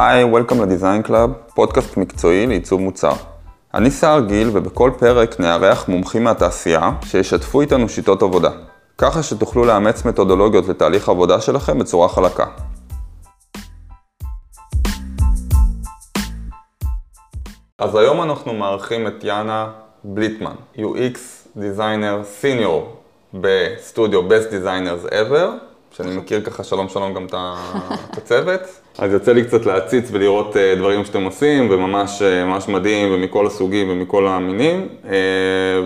היי, Welcome ל Design Club, פודקאסט מקצועי לעיצוב מוצר. אני סער גיל, ובכל פרק נארח מומחים מהתעשייה שישתפו איתנו שיטות עבודה, ככה שתוכלו לאמץ מתודולוגיות לתהליך העבודה שלכם בצורה חלקה. אז היום אנחנו מארחים את יאנה בליטמן, UX designer senior בסטודיו Best Designers Ever, שאני מכיר ככה שלום שלום גם את הצוות. אז יוצא לי קצת להציץ ולראות אה, דברים שאתם עושים, וממש אה, ממש מדהים, ומכל הסוגים ומכל המינים, אה,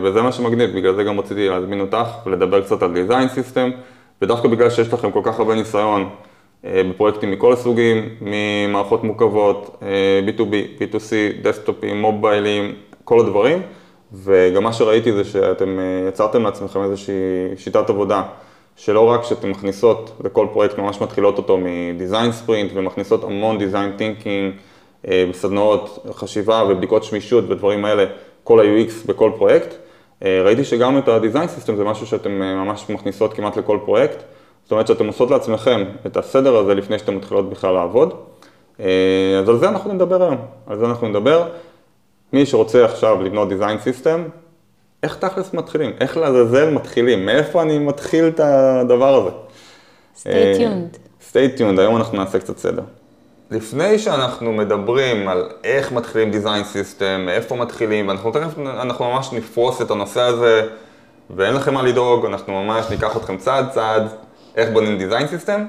וזה מה שמגניב, בגלל זה גם רציתי להזמין אותך ולדבר קצת על דיזיין סיסטם, ודווקא בגלל שיש לכם כל כך הרבה ניסיון בפרויקטים מכל הסוגים, ממערכות מורכבות, B2B, B2C, דסקטופים, מוביילים, כל הדברים, וגם מה שראיתי זה שאתם יצרתם לעצמכם איזושהי שיטת עבודה. שלא רק שאתן מכניסות לכל פרויקט, ממש מתחילות אותו מ design sprint ומכניסות המון design thinking בסדנאות חשיבה ובדיקות שמישות ודברים האלה, כל ה-UX בכל פרויקט. אה, ראיתי שגם את ה design system זה משהו שאתן אה, ממש מכניסות כמעט לכל פרויקט. זאת אומרת שאתן עושות לעצמכם את הסדר הזה לפני שאתן מתחילות בכלל לעבוד. אה, אז על זה אנחנו נדבר היום, על זה אנחנו נדבר. מי שרוצה עכשיו לבנות design system, איך תכלס מתחילים? איך לעזאזל מתחילים? מאיפה אני מתחיל את הדבר הזה? stay tuned. stay tuned, היום אנחנו נעשה קצת סדר. לפני שאנחנו מדברים על איך מתחילים design system, מאיפה מתחילים, ואנחנו תכף, אנחנו ממש נפרוס את הנושא הזה, ואין לכם מה לדאוג, אנחנו ממש ניקח אתכם צעד צעד, איך בונים design system.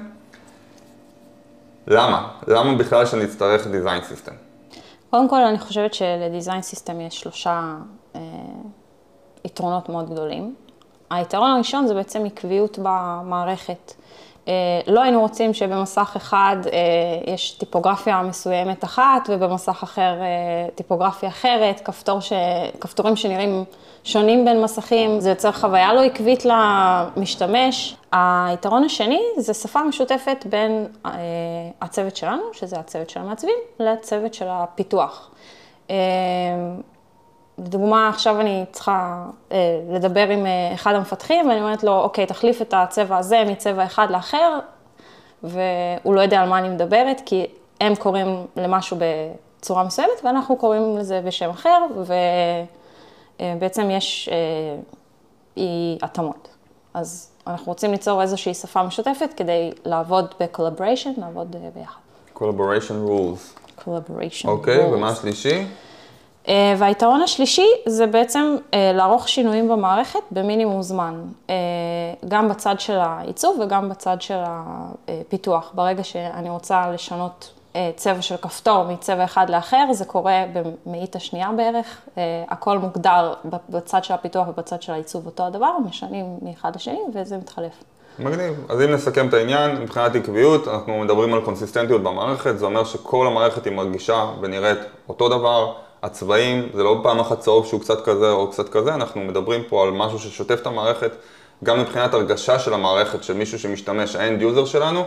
למה? למה בכלל שאני אצטרך design system? קודם כל, אני חושבת של design system יש שלושה אה, יתרונות מאוד גדולים. היתרון הראשון זה בעצם עקביות במערכת. אה, לא היינו רוצים שבמסך אחד אה, יש טיפוגרפיה מסוימת אחת ובמסך אחר אה, טיפוגרפיה אחרת, כפתור ש... כפתורים שנראים שונים בין מסכים, זה יוצר חוויה לא עקבית למשתמש. היתרון השני זה שפה משותפת בין הצוות שלנו, שזה הצוות של המעצבים, לצוות של הפיתוח. לדוגמה, עכשיו אני צריכה אה, לדבר עם אה, אחד המפתחים, ואני אומרת לו, אוקיי, תחליף את הצבע הזה מצבע אחד לאחר, והוא לא יודע על מה אני מדברת, כי הם קוראים למשהו בצורה מסוימת, ואנחנו קוראים לזה בשם אחר, ובעצם אה, יש אה, אי התאמות. אז אנחנו רוצים ליצור איזושהי שפה משותפת כדי לעבוד ב-collaboration, לעבוד אה, ביחד. collaboration rules. collaboration אוקיי, okay, ומה השלישי? אה, והיתרון השלישי זה בעצם אה, לערוך שינויים במערכת במינימום זמן, אה, גם בצד של העיצוב וגם בצד של הפיתוח. ברגע שאני רוצה לשנות צבע של כפתור מצבע אחד לאחר, זה קורה במאית השנייה בערך, הכל מוגדר בצד של הפיתוח ובצד של העיצוב אותו הדבר, משנים מאחד לשני וזה מתחלף. מגניב. אז אם נסכם את העניין, מבחינת עקביות, אנחנו מדברים על קונסיסטנטיות במערכת, זה אומר שכל המערכת היא מרגישה ונראית אותו דבר. הצבעים, זה לא פעם אחת צהוב שהוא קצת כזה או קצת כזה, אנחנו מדברים פה על משהו ששוטף את המערכת, גם מבחינת הרגשה של המערכת, של מישהו שמשתמש, ה-end user שלנו,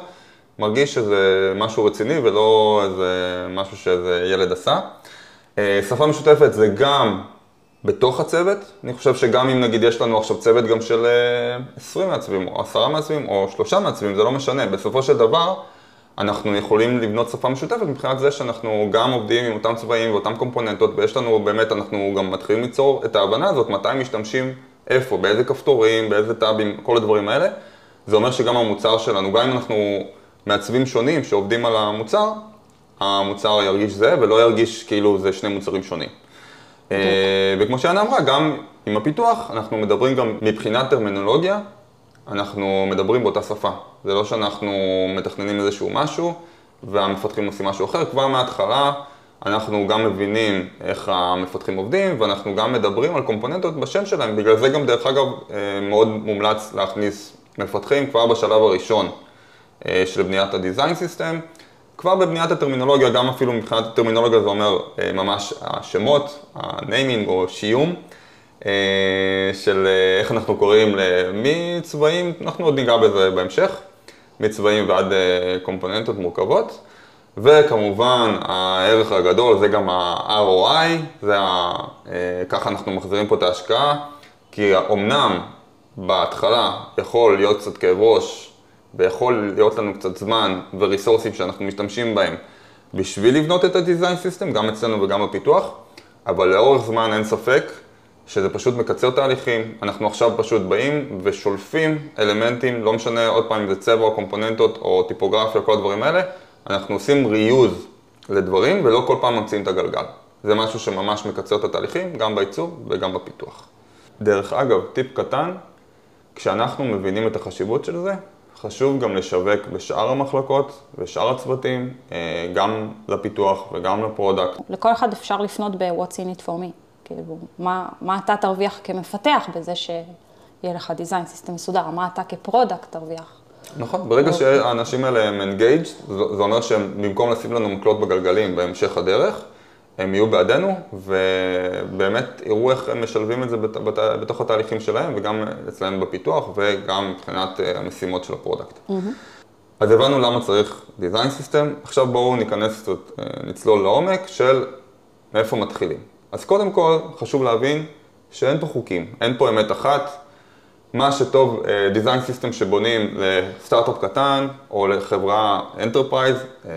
מרגיש שזה משהו רציני ולא איזה משהו שאיזה ילד עשה. אה, שפה משותפת זה גם בתוך הצוות, אני חושב שגם אם נגיד יש לנו עכשיו צוות גם של 20 אה, מעצבים, או 10 מעצבים, או 3 מעצבים, זה לא משנה, בסופו של דבר, אנחנו יכולים לבנות שפה משותפת מבחינת זה שאנחנו גם עובדים עם אותם צבעים ואותם קומפוננטות ויש לנו באמת, אנחנו גם מתחילים ליצור את ההבנה הזאת, מתי משתמשים איפה, באיזה כפתורים, באיזה טאבים, כל הדברים האלה. זה אומר שגם המוצר שלנו, גם אם אנחנו מעצבים שונים שעובדים על המוצר, המוצר ירגיש זה ולא ירגיש כאילו זה שני מוצרים שונים. אה, וכמו שאנה אמרה, גם עם הפיתוח, אנחנו מדברים גם מבחינת טרמינולוגיה, אנחנו מדברים באותה שפה. זה לא שאנחנו מתכננים איזשהו משהו והמפתחים עושים משהו אחר, כבר מההתחלה אנחנו גם מבינים איך המפתחים עובדים ואנחנו גם מדברים על קומפוננטות בשם שלהם, בגלל זה גם דרך אגב אה, מאוד מומלץ להכניס מפתחים כבר בשלב הראשון אה, של בניית הדיזיין סיסטם. כבר בבניית הטרמינולוגיה, גם אפילו מבחינת הטרמינולוגיה זה אומר אה, ממש השמות, ה-naming או שיום. אה, של אה, איך אנחנו קוראים מצבעים, אנחנו עוד ניגע בזה בהמשך, מצבעים ועד אה, קומפוננטות מורכבות. וכמובן הערך הגדול זה גם ה-ROI, זה ה... ככה אנחנו מחזירים פה את ההשקעה, כי אמנם בהתחלה יכול להיות קצת כאב ראש ויכול להיות לנו קצת זמן וריסורסים שאנחנו משתמשים בהם בשביל לבנות את ה-design system, גם אצלנו וגם בפיתוח, אבל לאורך זמן אין ספק שזה פשוט מקצר תהליכים. אנחנו עכשיו פשוט באים ושולפים אלמנטים, לא משנה עוד פעם אם זה צבע או קומפוננטות או טיפוגרפיה, כל הדברים האלה, אנחנו עושים reuse לדברים ולא כל פעם ממציאים את הגלגל. זה משהו שממש מקצר את התהליכים, גם בעיצוב וגם בפיתוח. דרך אגב, טיפ קטן, כשאנחנו מבינים את החשיבות של זה, חשוב גם לשווק בשאר המחלקות ושאר הצוותים, אה, גם לפיתוח וגם ל-product. לכל אחד אפשר לפנות ב-What's in it for me. כאילו, מה, מה אתה תרוויח כמפתח בזה שיהיה לך design system מסודר, מה אתה כ-product תרוויח. נכון, ברגע שהאנשים האלה הם engaged, זה אומר שהם במקום לשים לנו מקלות בגלגלים בהמשך הדרך, הם יהיו בעדנו, ובאמת יראו איך הם משלבים את זה בתוך התהליכים שלהם, וגם אצלנו בפיתוח, וגם מבחינת אה, המשימות של ה-product. Mm-hmm. אז הבנו למה צריך design system, עכשיו בואו ניכנס קצת, אה, נצלול לעומק של מאיפה מתחילים. אז קודם כל, חשוב להבין שאין פה חוקים, אין פה אמת אחת. מה שטוב, אה, design system שבונים לסטארט-אפ קטן או לחברה enterprise, אה,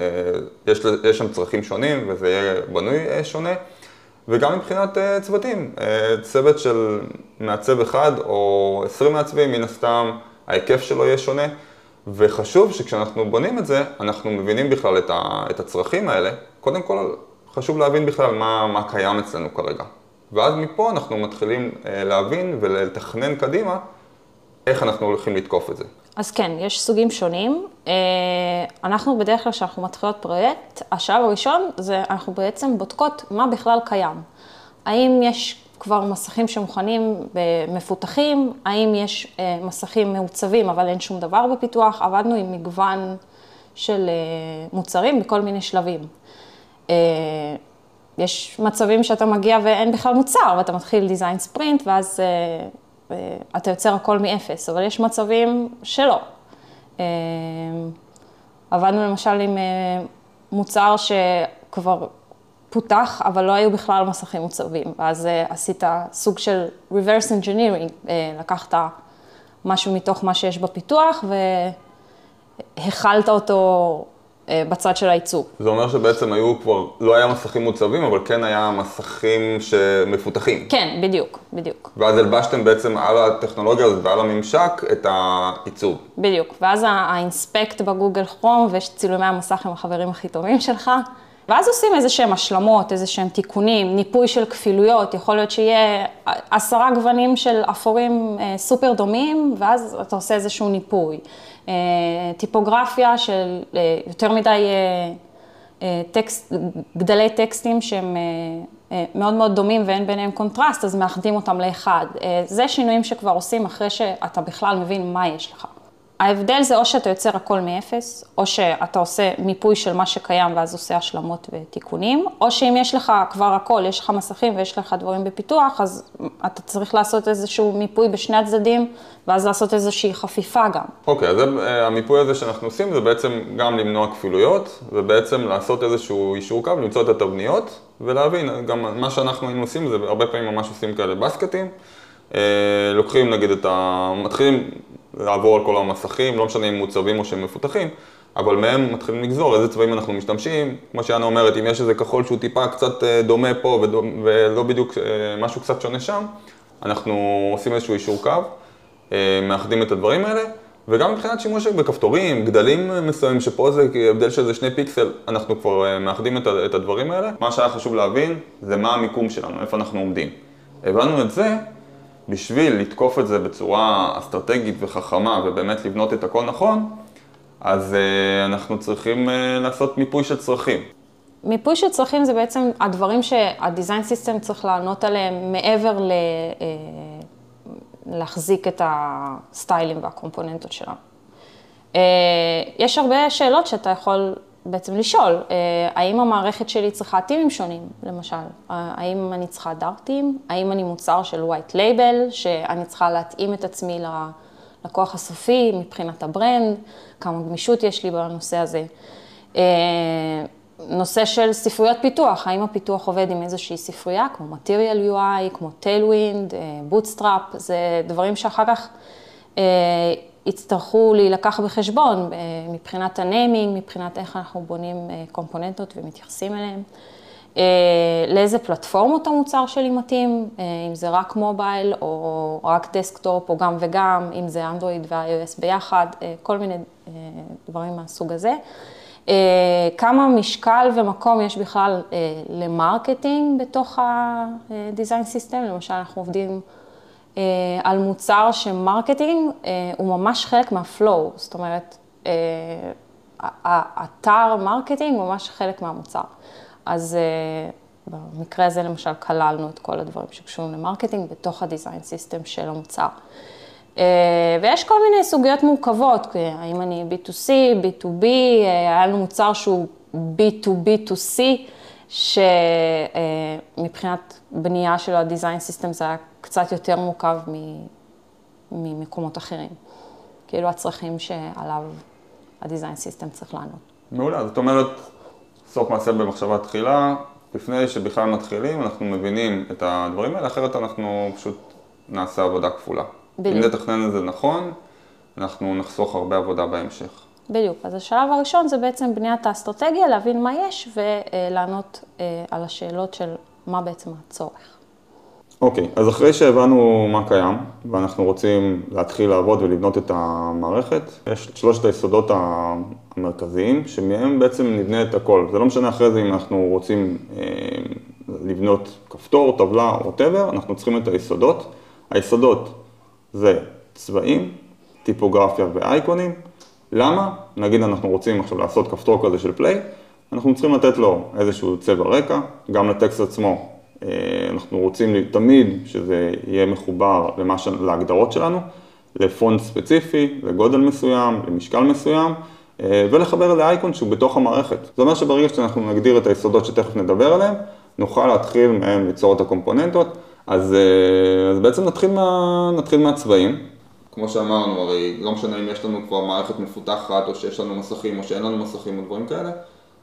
יש, יש שם צרכים שונים וזה יהיה בנוי אה, שונה. וגם מבחינת צוותים, צוות של מעצב אחד או עשרים מעצבים, מן הסתם ההיקף שלו יהיה שונה. וחשוב שכשאנחנו בונים את זה, אנחנו מבינים בכלל את הצרכים האלה. קודם כל, חשוב להבין בכלל מה, מה קיים אצלנו כרגע. ואז מפה אנחנו מתחילים להבין ולתכנן קדימה איך אנחנו הולכים לתקוף את זה? אז כן, יש סוגים שונים. אה, אנחנו בדרך כלל, כשאנחנו מתחילות פרויקט, השלב הראשון זה אנחנו בעצם בודקות מה בכלל קיים. האם יש כבר מסכים שמוכנים מפותחים, האם יש אה, מסכים מעוצבים אבל אין שום דבר בפיתוח, עבדנו עם מגוון של אה, מוצרים בכל מיני שלבים. יש מצבים שאתה מגיע ואין בכלל מוצר, ואתה מתחיל דיזיין ספרינט, ואז אתה יוצר הכל מאפס, אבל יש מצבים שלא. אה, עבדנו למשל עם אה, מוצר שכבר פותח, אבל לא היו בכלל מסכים מוצבים, ואז אה, עשית סוג של reverse engineering, לקחת משהו מתוך מה שיש בפיתוח והכלת אותו אה, בצד של העיצוב. זה אומר שבעצם היו כבר, לא היה מסכים מוצבים, אבל כן היה מסכים שמפותחים. כן, בדיוק, בדיוק. ואז הלבשתם בעצם על הטכנולוגיה הזאת ועל הממשק את העיצוב. בדיוק, ואז האינספקט בגוגל כרום, ויש צילומי המסך עם החברים הכי טובים שלך. ואז עושים איזה שהם השלמות, איזה שהם תיקונים, ניפוי של כפילויות, יכול להיות שיהיה עשרה גוונים של אפורים אה, סופר דומים, ואז אתה עושה איזשהו ניפוי. אה, טיפוגרפיה של אה, יותר מדי טקסט, גדלי טקסטים שהם מאוד מאוד דומים ואין ביניהם קונטרסט, אז מאחדים אותם לאחד. זה שינויים שכבר עושים אחרי שאתה בכלל מבין מה יש לך. ההבדל זה או שאתה יוצר הכל מאפס, או שאתה עושה מיפוי של מה שקיים ואז עושה השלמות ותיקונים, או שאם יש לך כבר הכל, יש לך מסכים ויש לך דברים בפיתוח, אז אתה צריך לעשות איזשהו מיפוי בשני הצדדים, ואז לעשות איזושהי חפיפה גם. אוקיי, okay, אז אה, המיפוי הזה שאנחנו עושים זה בעצם גם למנוע כפילויות, ובעצם לעשות איזשהו יישור קו, למצוא את התבניות, ולהבין, גם מה שאנחנו היינו עושים זה הרבה פעמים ממש עושים כאלה בסקטים. אה, לוקחים נגיד את ה... מתחילים לעבור על כל המסכים, לא משנה אם מוצבים או שהם מפותחים, אבל מהם מתחילים לגזור איזה צבעים אנחנו משתמשים. כמו שיאנה אומרת, אם יש איזה כחול שהוא טיפה קצת אה, דומה פה ולא בדיוק אה, משהו קצת שונה שם, אנחנו עושים איזשהו אישור קו, אה, מאחדים את הדברים האלה, וגם מבחינת שימוש בכפתורים, גדלים מסוימים, שפה זה הבדל של איזה שני פיקסל, אנחנו כבר מאחדים את הדברים האלה. מה שהיה חשוב להבין זה מה המיקום שלנו, איפה אנחנו עומדים. הבנו את זה, בשביל לתקוף את זה בצורה אסטרטגית וחכמה ובאמת לבנות את הכל נכון, אז uh, אנחנו צריכים uh, לעשות מיפוי של צרכים. מיפוי של צרכים זה בעצם הדברים שהדיזיין סיסטם צריך לענות עליהם מעבר ל... uh, להחזיק את הסטיילים והקומפוננטות שלנו. יש הרבה שאלות שאתה יכול בעצם לשאול, אה, האם המערכת שלי צריכה טימים שונים, למשל? האם אני צריכה דארטים? האם אני מוצר של white label, שאני צריכה להתאים את עצמי ללקוח הסופי מבחינת הברנד? כמה גמישות יש לי בנושא הזה? אה, נושא של ספריות פיתוח, האם הפיתוח עובד עם איזושהי ספרייה, כמו Material UI, כמו Tailwind, אה, Bootstrap, זה דברים שאחר כך שיצטרכו להילקח בחשבון מבחינת ה-naming, מבחינת איך אנחנו בונים קומפוננטות ומתייחסים אליהם. לאיזה פלטפורמות המוצר שלי מתאים, אם זה רק mobile או רק desktop או גם וגם, אם זה אנדרואיד ו-iOS ביחד, כל מיני דברים מהסוג הזה. כמה משקל ומקום יש בכלל ל-marketing בתוך ה-design system, למשל אנחנו עובדים על מוצר ש-marketing הוא ממש חלק מה-flow, זאת אומרת, האתר marketing הוא ממש חלק מהמוצר. אז במקרה הזה למשל כללנו את כל הדברים שקשורים ל-marketing בתוך ה-design system של המוצר. ויש כל מיני סוגיות מורכבות, האם אני B2C, B2B, היה לנו מוצר שהוא B2B2C, שמבחינת בנייה של ה-design system זה היה קצת יותר מורכב ממקומות אחרים. כאילו הצרכים שעליו ה-design system צריך לענות. מעולה, זאת אומרת, סוף מעשה במחשבה תחילה, לפני שבכלל מתחילים, אנחנו מבינים את הדברים האלה, אחרת אנחנו פשוט נעשה עבודה כפולה. בדיוק. אם נתכנן את זה נכון, אנחנו נחסוך הרבה עבודה בהמשך. בדיוק, אז השלב הראשון זה בעצם בניית האסטרטגיה, להבין מה יש ולענות על השאלות של מה בעצם הצורך. אוקיי, אז אחרי שהבנו מה קיים, ואנחנו רוצים להתחיל לעבוד ולבנות את המערכת, יש את שלושת היסודות המרכזיים, שמהם בעצם נבנה את הכל. זה לא משנה אחרי זה אם אנחנו רוצים אה, לבנות כפתור, טבלה, whatever, אנחנו צריכים את היסודות. היסודות זה צבעים, טיפוגרפיה ואייקונים. למה? נגיד אנחנו רוצים עכשיו לעשות כפתור כזה של פליי, אנחנו צריכים לתת לו איזשהו צבע רקע, גם לטקסט עצמו אנחנו רוצים תמיד שזה יהיה מחובר למש... להגדרות שלנו, לפונט ספציפי, לגודל מסוים, למשקל מסוים, אה, ולחבר לאייקון שהוא בתוך המערכת. זה אומר שברגע שאנחנו נגדיר את היסודות שתכף נדבר עליהן, נוכל להתחיל מהם ליצור את הקומפוננטות, אז, אה, אז בעצם נתחיל, מה, נתחיל מהצבעים. כמו שאמרנו, הרי לא משנה אם יש לנו כבר מערכת מפותחת, או שיש לנו מסכים, או שאין לנו מסכים, או דברים כאלה,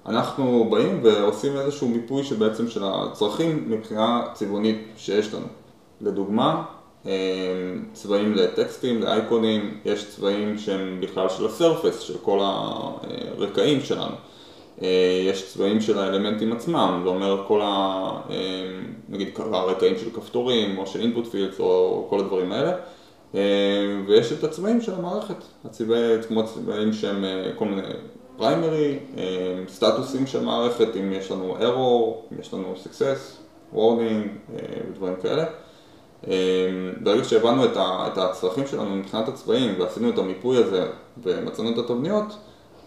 אנחנו באים ועושים איזשהו מיפוי שבעצם של הצרכים מבחינה צבעונית שיש לנו. לדוגמה, אה, צבעים לטקסטים, לאייקונים, יש צבעים שהם בכלל של הסרפס, של כל הרקעים שלנו. אה, יש צבעים של האלמנטים עצמם, זה אומר כל ה... אה, נגיד הרקעים של כפתורים או של input fields או כל הדברים האלה. ויש את הצבעים של המערכת, הצבעים כמו צבעים שהם כל מיני פריימרי, אה, סטטוסים של מערכת, אם יש לנו error, אם יש לנו success, warning אה, ודברים כאלה. אה, ברגע שהבנו את הצרכים שלנו מבחינת הצבעים ועשינו את המיפוי הזה ומצאנו את התבניות,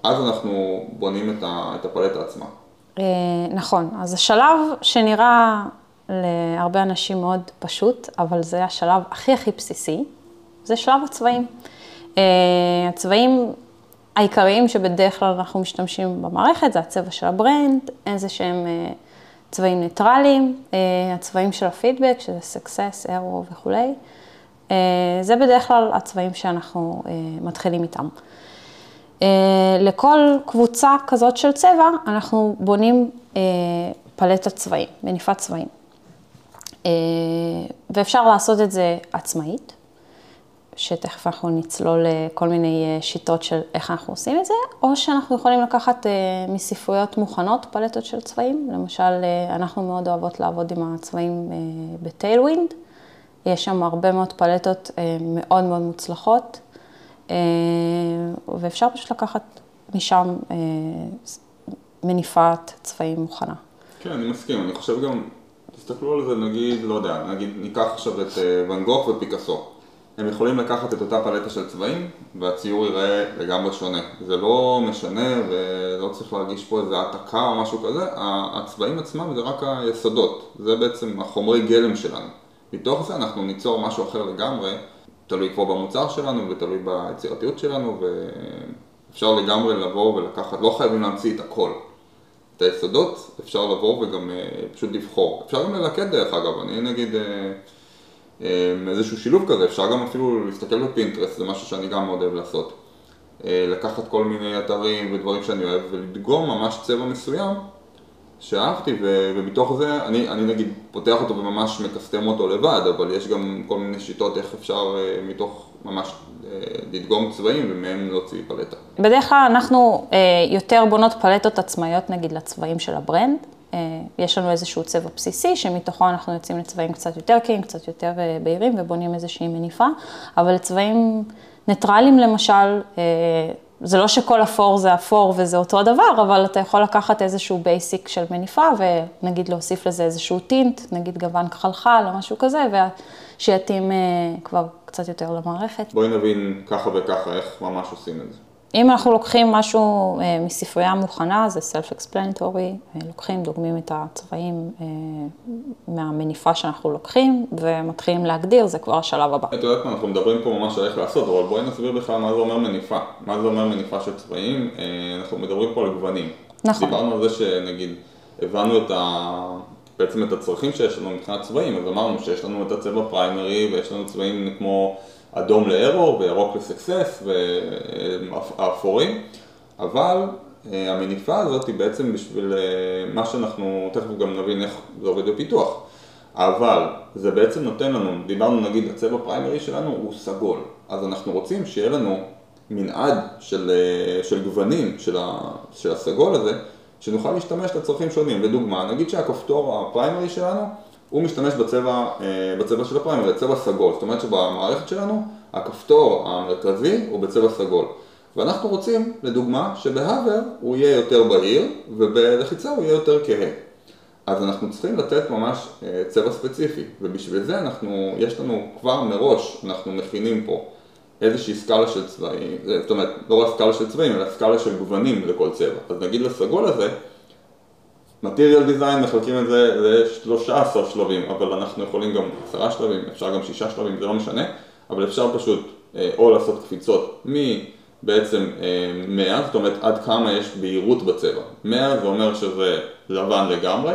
אז אנחנו בונים את הפלטה עצמה. נכון, אז השלב שנראה להרבה אנשים מאוד פשוט, אבל זה השלב הכי הכי בסיסי, זה שלב הצבעים. הצבעים העיקריים שבדרך כלל אנחנו משתמשים במערכת, זה הצבע של ה-brand, איזה שהם אה, צבעים ניטרליים, אה, הצבעים של הפידבק, שזה success, error וכולי. אה, זה בדרך כלל הצבעים שאנחנו מתחילים איתם. לכל קבוצה כזאת של צבע, אנחנו בונים פלטת צבעים, מניפת צבעים. ואפשר לעשות את זה עצמאית. שתכף אנחנו נצלול לכל מיני אה, שיטות של איך אנחנו עושים את זה, או שאנחנו יכולים לקחת אה, מספרויות מוכנות, פלטות של צבעים. למשל, אה, אנחנו מאוד אוהבות לעבוד עם הצבעים בטיילווינד. יש שם הרבה מאוד פלטות מאוד מאוד מוצלחות, ואפשר פשוט לקחת משם מניפת צבעים מוכנה. כן, אני מסכים. אני חושב גם, תסתכלו על זה, נגיד, לא יודע, נגיד, ניקח עכשיו את ואן גוך ופיקאסו. הם יכולים לקחת את אותה פלטה של צבעים והציור ייראה לגמרי שונה. זה לא משנה ולא צריך להרגיש פה איזה העתקה או משהו כזה, הצבעים עצמם זה רק היסודות, זה בעצם החומרי גלם שלנו. מתוך זה אנחנו ניצור משהו אחר לגמרי, תלוי כבר במוצר שלנו ותלוי ביצירתיות שלנו ואפשר לגמרי לבוא ולקחת, לא חייבים להמציא את הכל. את היסודות אפשר לבוא וגם אה, פשוט לבחור. אפשר גם ללקט דרך אגב, אני נגיד... אמ, איזשהו שילוב כזה, אפשר גם אפילו להסתכל בפינטרסט, זה משהו שאני גם מאוד אוהב לעשות. אה, לקחת כל מיני אתרים ודברים שאני אוהב ולדגום ממש צבע מסוים שאהבתי ו- ומתוך זה אני, אני נגיד פותח אותו וממש מקסטם אותו לבד, אבל יש גם כל מיני שיטות איך אפשר אה, מתוך ממש אה, לדגום צבעים ומהם להוציא פלטה. בדרך כלל אנחנו אה, יותר בונות פלטות עצמאיות נגיד לצבעים של ה-brand. אה, יש לנו איזשהו צבע בסיסי, שמתוכו אנחנו יוצאים לצבעים קצת יותר כהים, קצת יותר אה, בהירים ובונים איזושהי מניפה, אבל לצבעים ניטרליים למשל, אה, זה לא שכל אפור זה אפור וזה אותו הדבר, אבל אתה יכול לקחת איזשהו basic של מניפה ונגיד להוסיף לזה איזשהו tint, נגיד גוון כחלחל או משהו כזה, ושיתאים כבר קצת יותר למערכת. בואי נבין ככה וככה איך ממש עושים את זה. אם אנחנו לוקחים משהו אה, מספרייה מוכנה, זה self-explanatory, אה, לוקחים, דוגמים את הצבעים אה, מהמניפה שאנחנו לוקחים, ומתחילים להגדיר, זה כבר השלב הבא. את יודעת מה, אנחנו מדברים פה ממש על איך לעשות, אבל בואי נסביר בכלל מה זה אומר מניפה. מה זה אומר מניפה של צבעים, אנחנו מדברים פה על גוונים. נכון. דיברנו על זה שנגיד, הבנו את ה... בעצם את הצרכים שיש לנו מבחינת צבעים, אז אמרנו שיש לנו את הצבע פריימרי ויש לנו צבעים כמו אדום לארור וירוק לסקסס ואפורים, אבל אה, המניפה הזאת היא בעצם בשביל אה, מה שאנחנו, תכף גם נבין איך זה עובד בפיתוח, אבל זה בעצם נותן לנו, דיברנו נגיד הצבע הפריימרי שלנו הוא סגול, אז אנחנו רוצים שיהיה לנו מנעד של, אה, של גוונים של, ה, של הסגול הזה, שנוכל להשתמש לצרכים שונים. לדוגמה, נגיד שהכפתור הפריימרי שלנו הוא משתמש בצבע, אה, בצבע של הפריימרי, צבע סגול. זאת אומרת שבמערכת שלנו הכפתור המרכזי הוא בצבע סגול. ואנחנו רוצים, לדוגמה, שבהאבר הוא יהיה יותר בהיר ובלחיצה הוא יהיה יותר כהה. אז אנחנו צריכים לתת ממש אה, צבע ספציפי, ובשביל זה אנחנו, יש לנו כבר מראש, אנחנו מכינים פה איזושהי סקאלה של צבעים, זאת אומרת, לא רק סקאלה של צבעים, אלא סקאלה של גוונים לכל צבע. אז נגיד לסגול הזה, Material Design מחלקים את זה ל-13 שלבים, אבל אנחנו יכולים גם 10 שלבים, אפשר גם 6 שלבים, זה לא משנה, אבל אפשר פשוט אה, או לעשות קפיצות מבעצם 100, אה, זאת אומרת עד כמה יש בהירות בצבע. 100 זה אומר שזה לבן לגמרי,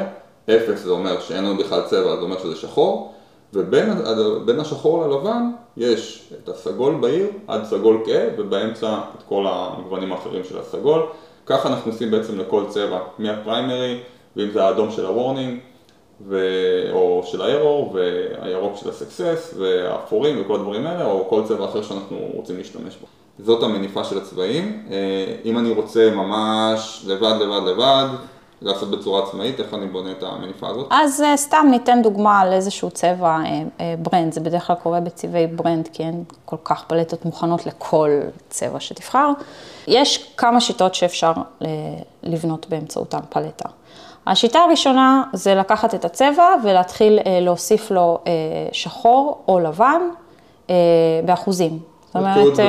0 זה אומר שאין לנו בכלל צבע, זה אומר שזה שחור, ובין השחור ללבן יש את הסגול בהיר עד סגול כהה, ובאמצע את כל הגוונים האחרים של הסגול. ככה אנחנו עושים בעצם לכל צבע, מה-primary ואם זה האדום של ה-warning, ו... או של הארור, והירוק של הסקסס, והאפורים וכל הדברים האלה, או כל צבע אחר שאנחנו רוצים להשתמש בו. זאת המניפה של הצבעים. אה, אם אני רוצה ממש לבד, לבד, לבד, לעשות בצורה עצמאית, איך אני בונה את המניפה הזאת? אז אה, סתם ניתן דוגמה על איזשהו צבע אה, brand, זה בדרך כלל קורה בצבעי brand, כי אין כל כך פלטות מוכנות לכל צבע שתבחר. יש כמה שיטות שאפשר לבנות באמצעותן פלטה. השיטה הראשונה זה לקחת את הצבע ולהתחיל אה, להוסיף לו אה, שחור או לבן אה, באחוזים. זאת אומרת.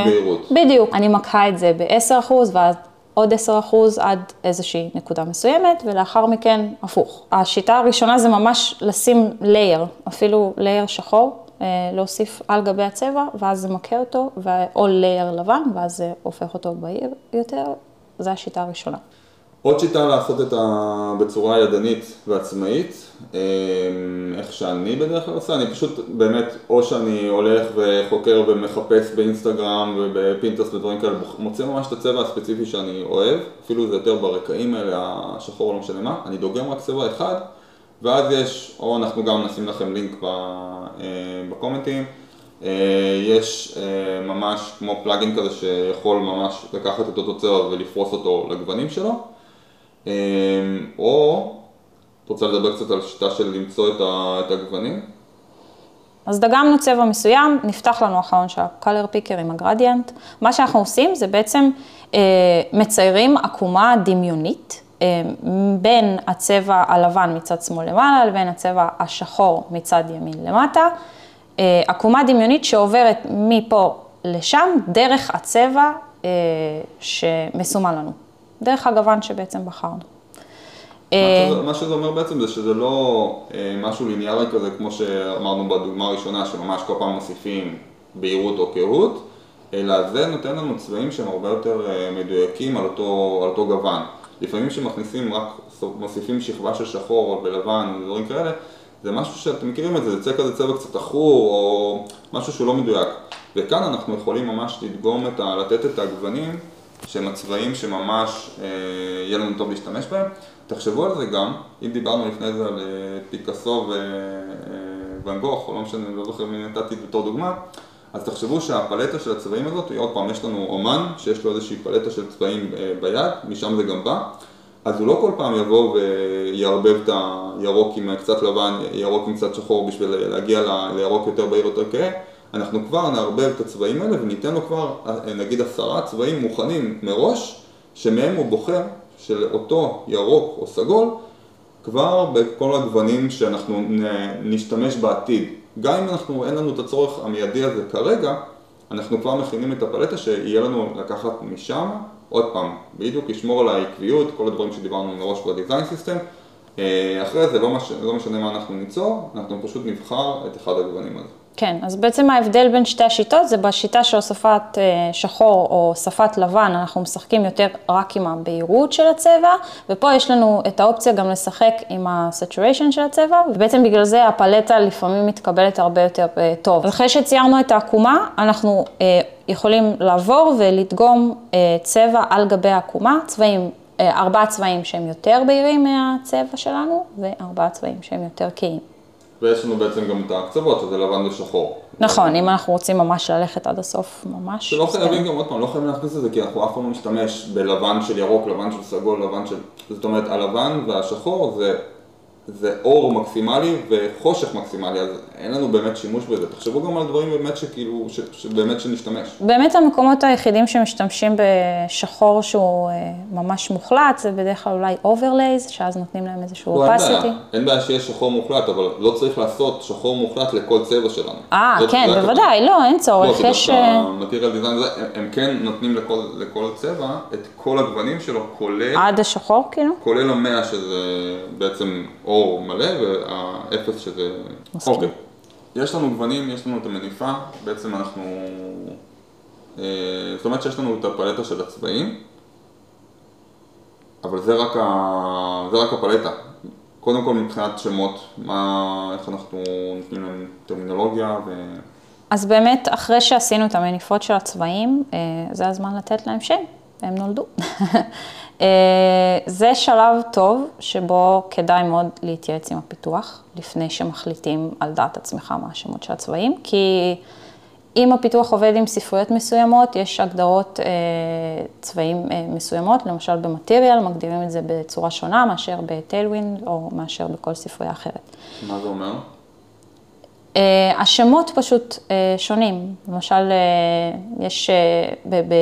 בדיוק, אני מקהה את זה ב-10% ואז עוד 10% עד איזושהי נקודה מסוימת, ולאחר מכן הפוך. השיטה הראשונה זה ממש לשים layer, אפילו layer שחור, להוסיף על גבי הצבע, ואז זה מקהה אותו, או layer לבן, ואז זה הופך אותו בהיר יותר, זו השיטה הראשונה. עוד שיטה לעשות את ה... בצורה ידנית ועצמאית, אמ, איך שאני בדרך כלל עושה, אני פשוט באמת, או שאני הולך וחוקר ומחפש באינסטגרם ובפינטרס ודברים כאלה, מוצא ממש את הצבע הספציפי שאני אוהב, אפילו זה יותר ברקעים האלה, השחור לא משנה מה, אני דוגם רק צבע אחד, ואז יש, או אנחנו גם נשים לכם לינק אה, בקומנטים, אה, יש אה, ממש כמו פלאגין כזה שיכול ממש לקחת את אותו צבע ולפרוס אותו לגוונים שלו. אמ, או, את רוצה לדבר קצת על שיטה של למצוא את הגוונים? אז דגמנו צבע מסוים, נפתח לנו החלון של ה-color picker עם הגרדיאנט. מה שאנחנו עושים זה בעצם אה, מציירים עקומה דמיונית אה, בין הצבע הלבן מצד שמאל למעלה לבין הצבע השחור מצד ימין למטה. אה, עקומה דמיונית שעוברת מפה לשם דרך הצבע אה, שמסומן לנו. דרך הגוון שבעצם בחרנו. אה, מה שזה אומר בעצם זה שזה לא אה, משהו ליניארי כזה כמו שאמרנו בדוגמה הראשונה שממש כל פעם מוסיפים בהירות או קהות, אלא זה נותן לנו צבעים שהם הרבה יותר אה, מדויקים על אותו, על אותו גוון. לפעמים כשמכניסים רק, מוסיפים שכבה של שחור ולבן ודברים כאלה, זה משהו שאתם מכירים את זה, זה כזה צבע קצת עכור או משהו שהוא לא מדויק. וכאן אנחנו יכולים ממש לדגום את ה... לתת את הגוונים שהם הצבעים שממש אה, יהיה לנו טוב להשתמש בהם. תחשבו על זה גם, אם דיברנו לפני זה על אה, פיקאסו וואן גוך, או לא משנה, לא זוכר מי נתתי בתור דוגמה, אז תחשבו שהפלטה של הצבעים הזאת, עוד פעם, יש לנו אומן שיש לו איזושהי פלטה של צבעים אה, ביד, משם זה גם בא, אז הוא לא כל פעם יבוא ויערבב את הירוק עם קצת לבן, ירוק עם קצת שחור בשביל להגיע לירוק יותר בהיר יותר כהה, אנחנו כבר נערבב את הצבעים האלה וניתן לו כבר נגיד עשרה צבעים מוכנים מראש, שמהם הוא בוחר של אותו ירוק או סגול כבר בכל הגוונים שאנחנו נשתמש בעתיד. גם אם אנחנו, אין לנו את הצורך המיידי הזה כרגע, אנחנו כבר מכינים את הפלטה שיהיה לנו לקחת משם, עוד פעם, בדיוק לשמור על העקביות, כל הדברים שדיברנו מראש בדיזיין סיסטם. אה, אחרי זה, לא, מש, לא משנה מה אנחנו ניצור, אנחנו פשוט נבחר את אחד הגוונים הזה. כן, אז בעצם ההבדל בין שתי השיטות זה בשיטה של הוספת אה, שחור או הוספת לבן, אנחנו משחקים יותר רק עם הבהירות של הצבע, ופה יש לנו את האופציה גם לשחק עם ה-saturation של הצבע, ובעצם בגלל זה הפלטה לפעמים מתקבלת הרבה יותר אה, טוב. אחרי שציירנו את העקומה, אנחנו אה, יכולים לעבור ולדגום צבע על גבי העקומה, צבעים ארבעה צבעים שהם יותר בהירים מהצבע שלנו, וארבעה צבעים שהם יותר כהים. ויש לנו בעצם גם את הקצוות, שזה לבן ושחור. נכון, אם אנחנו רוצים ממש ללכת עד הסוף, ממש. שלא חייבים גם, עוד פעם, לא חייבים להכניס את זה, כי אנחנו אף פעם לא נשתמש בלבן של ירוק, לבן של סגול, לבן של... זאת אומרת, הלבן והשחור זה זה אור מקסימלי וחושך מקסימלי, אז אין לנו באמת שימוש בזה. תחשבו גם על דברים באמת שכאילו, ש, שבאמת שנשתמש. באמת המקומות היחידים שמשתמשים בשחור שהוא אה, ממש מוחלט, זה בדרך כלל אולי overlays, שאז נותנים להם איזשהו לא, אין בעיה, אין בעיה שיש שחור מוחלט, אבל לא צריך לעשות שחור מוחלט לכל צבע שלנו. אה, כן, בוודאי, לא, אין צורך. לא, יש... המטריאל דיזיין הזה, הם כן נותנים לכל, לכל צבע את כל הגוונים שלו, כולל... עד השחור כאילו? כולל המאה שזה בעצם... אור מלא והאפס שזה... אוקיי. יש לנו גוונים, יש לנו את המניפה, בעצם אנחנו... אה, זאת אומרת שיש לנו את הפלטה של הצבעים, אבל זה רק, ה... זה רק הפלטה. קודם כל מבחינת שמות, מה, איך אנחנו נותנים להם טרמינולוגיה ו... אז באמת, אחרי שעשינו את המניפות של הצבעים, אה, זה הזמן לתת להם שם, הם נולדו. אה, זה שלב טוב שבו כדאי מאוד להתייעץ עם הפיתוח, לפני שמחליטים על דעת עצמך מה השמות של הצבעים, כי אם הפיתוח עובד עם ספריות מסוימות, יש הגדרות אה, צבעים אה, מסוימות, למשל ב Material, מגדירים את זה בצורה שונה מאשר ב Tailwind או מאשר בכל ספרייה אחרת. מה זה אומר? אה, השמות פשוט אה, שונים, למשל, אה, יש ב... ב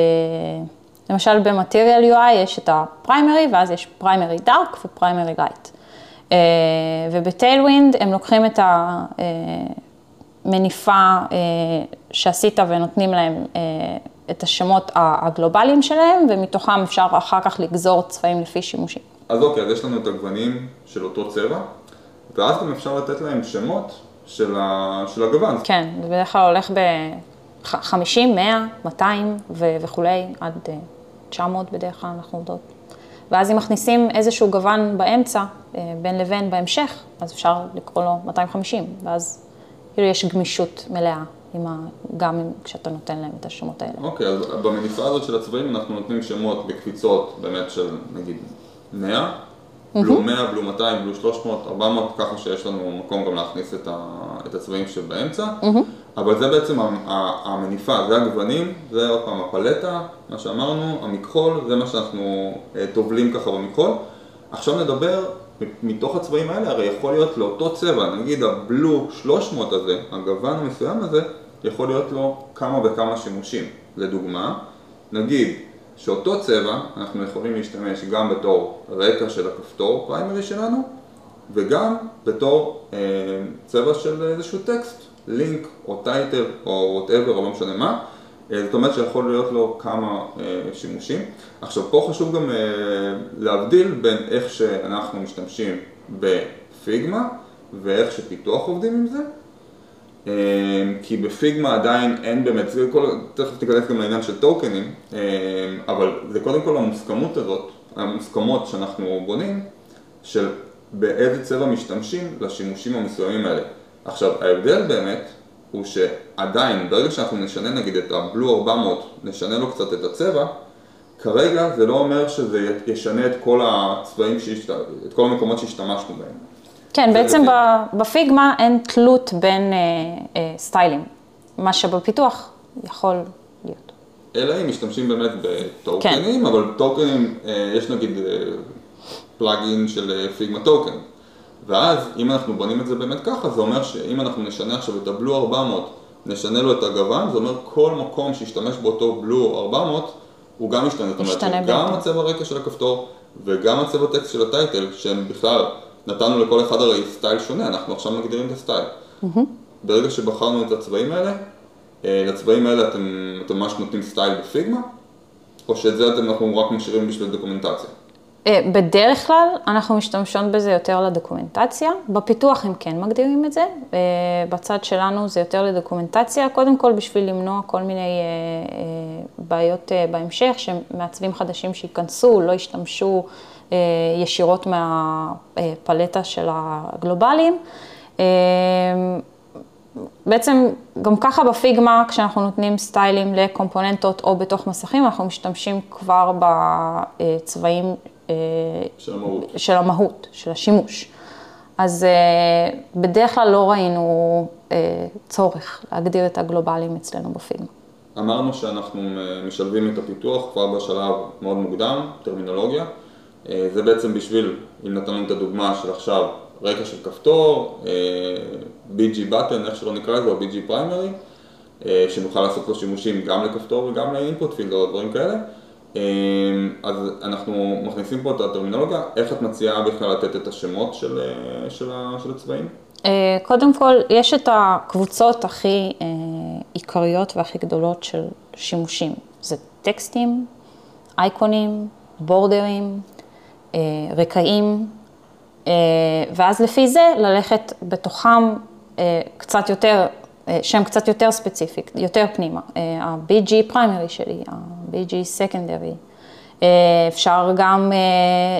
למשל ב Material UI יש את ה primary, ואז יש primary dark ו primary light. וב Tailwind הם לוקחים את המניפה אה, שעשית ונותנים להם אה, את השמות הגלובליים שלהם, ומתוכם אפשר אחר כך לגזור צבעים לפי שימושים. אז אוקיי, אז יש לנו את הגוונים של אותו צבע, ואז גם אפשר לתת להם שמות של, ה... של הגוון. כן, זה בדרך כלל הולך ב-50, 100, 200 וכולי, עד... אה, 900 בדרך כלל אנחנו עובדות. ואז אם מכניסים איזשהו גוון באמצע, אה, בין לבין בהמשך, אז אפשר לקרוא לו 250, ואז כאילו יש גמישות מלאה, ה... גם כשאתה נותן להם את השמות האלה. אוקיי, okay, אז במניפה הזאת של הצבעים אנחנו נותנים שמות בקפיצות באמת של נגיד 100, בלו 100, בלו 200, בלו 300, 400, ככה שיש לנו מקום גם להכניס את, ה, את הצבעים שבאמצע. אבל זה בעצם המניפה, זה הגוונים, זה עוד פעם הפלטה, מה שאמרנו, המכחול, זה מה שאנחנו אה, טובלים ככה במכחול. עכשיו נדבר, מתוך הצבעים האלה הרי יכול להיות לאותו צבע, נגיד ה blue 300 הזה, הגוון המסוים הזה, יכול להיות לו כמה וכמה שימושים. לדוגמה, נגיד שאותו צבע אנחנו יכולים להשתמש גם בתור רקע של הכפתור primary שלנו וגם בתור אה, צבע של איזשהו טקסט, לינק או טייטל או וואטאבר או לא משנה מה אה, זאת אומרת שיכול להיות לו כמה אה, שימושים. עכשיו פה חשוב גם אה, להבדיל בין איך שאנחנו משתמשים בפיגמה ואיך שפיתוח עובדים עם זה כי בפיגמה עדיין אין באמת, זה כל, תכף תיכנס גם לעניין של טוקנים, אמ, אבל זה קודם כל המוסכמות הזאת, המוסכמות שאנחנו בונים, של באיזה צבע משתמשים לשימושים המסוימים האלה. עכשיו, ההבדל באמת הוא שעדיין, ברגע שאנחנו נשנה נגיד את הבלו 400, נשנה לו קצת את הצבע, כרגע זה לא אומר שזה ישנה את כל הצבעים, שהשת... את כל המקומות שהשתמשנו בהם. כן, בעצם בפיגמה אין תלות בין אה, אה, סטיילים. מה שבפיתוח יכול להיות. אלא אם משתמשים באמת בטוקנים, כן. אבל טוקנים, אה, יש נגיד פלאגין של פיגמה טוקן. ואז אם אנחנו בונים את זה באמת ככה, זה אומר שאם אנחנו נשנה עכשיו את הבלו 400, נשנה לו את הגוון, זה אומר כל מקום שישתמש באותו blue 400, הוא גם ישתנה. זאת אומרת, גם הצבע רקע של הכפתור וגם הצבע טקסט של ה title, שהם בכלל, נתנו לכל אחד הרי style שונה, אנחנו עכשיו מגדירים את ה style. Mm-hmm. ברגע שבחרנו את הצבעים האלה, אה, לצבעים האלה אתם, אתם ממש נותנים style ב Figma, או שאת זה אתם אנחנו רק משאירים בשביל documentation? אה, בדרך כלל אנחנו משתמשות בזה יותר ל documentation, בפיתוח הם כן מגדירים את זה, אה, בצד שלנו זה יותר לדוקומנטציה, קודם כל בשביל למנוע כל מיני בעיות בהמשך, שמעצבים חדשים שייכנסו, לא ישתמשו ישירות מהפלטה של הגלובליים. בעצם גם ככה בפיגמה, כשאנחנו נותנים סטיילים לקומפוננטות או בתוך מסכים, אנחנו משתמשים כבר בצבעים של המהות. של המהות, של השימוש. אז אה, בדרך כלל לא ראינו אה, צורך להגדיר את הגלובלים אצלנו בפיגמה. אמרנו שאנחנו משלבים את הפיתוח כבר בשלב מאוד מוקדם, טרמינולוגיה. אה, זה בעצם בשביל, אם נתנו את הדוגמה של עכשיו, רקע של כפתור, BG button, איך שלא נקרא לזה, או BG primary, שנוכל לעשות לו שימושים גם לכפתור וגם לאינפוט פילד או דברים כאלה. אז אנחנו מכניסים פה את הטרמינולוגיה, איך את מציעה בכלל לתת את השמות של, אה, של, של הצבעים? אה, קודם כל, יש את הקבוצות הכי אה, עיקריות והכי גדולות של שימושים. זה טקסטים, אייקונים, בורדרים, רקעים, ואז לפי זה ללכת בתוכם קצת יותר אה, שם קצת יותר ספציפי, יותר פנימה. אה, ה-BG פריימרי שלי, ה-BG סקנדרי. אה, אפשר גם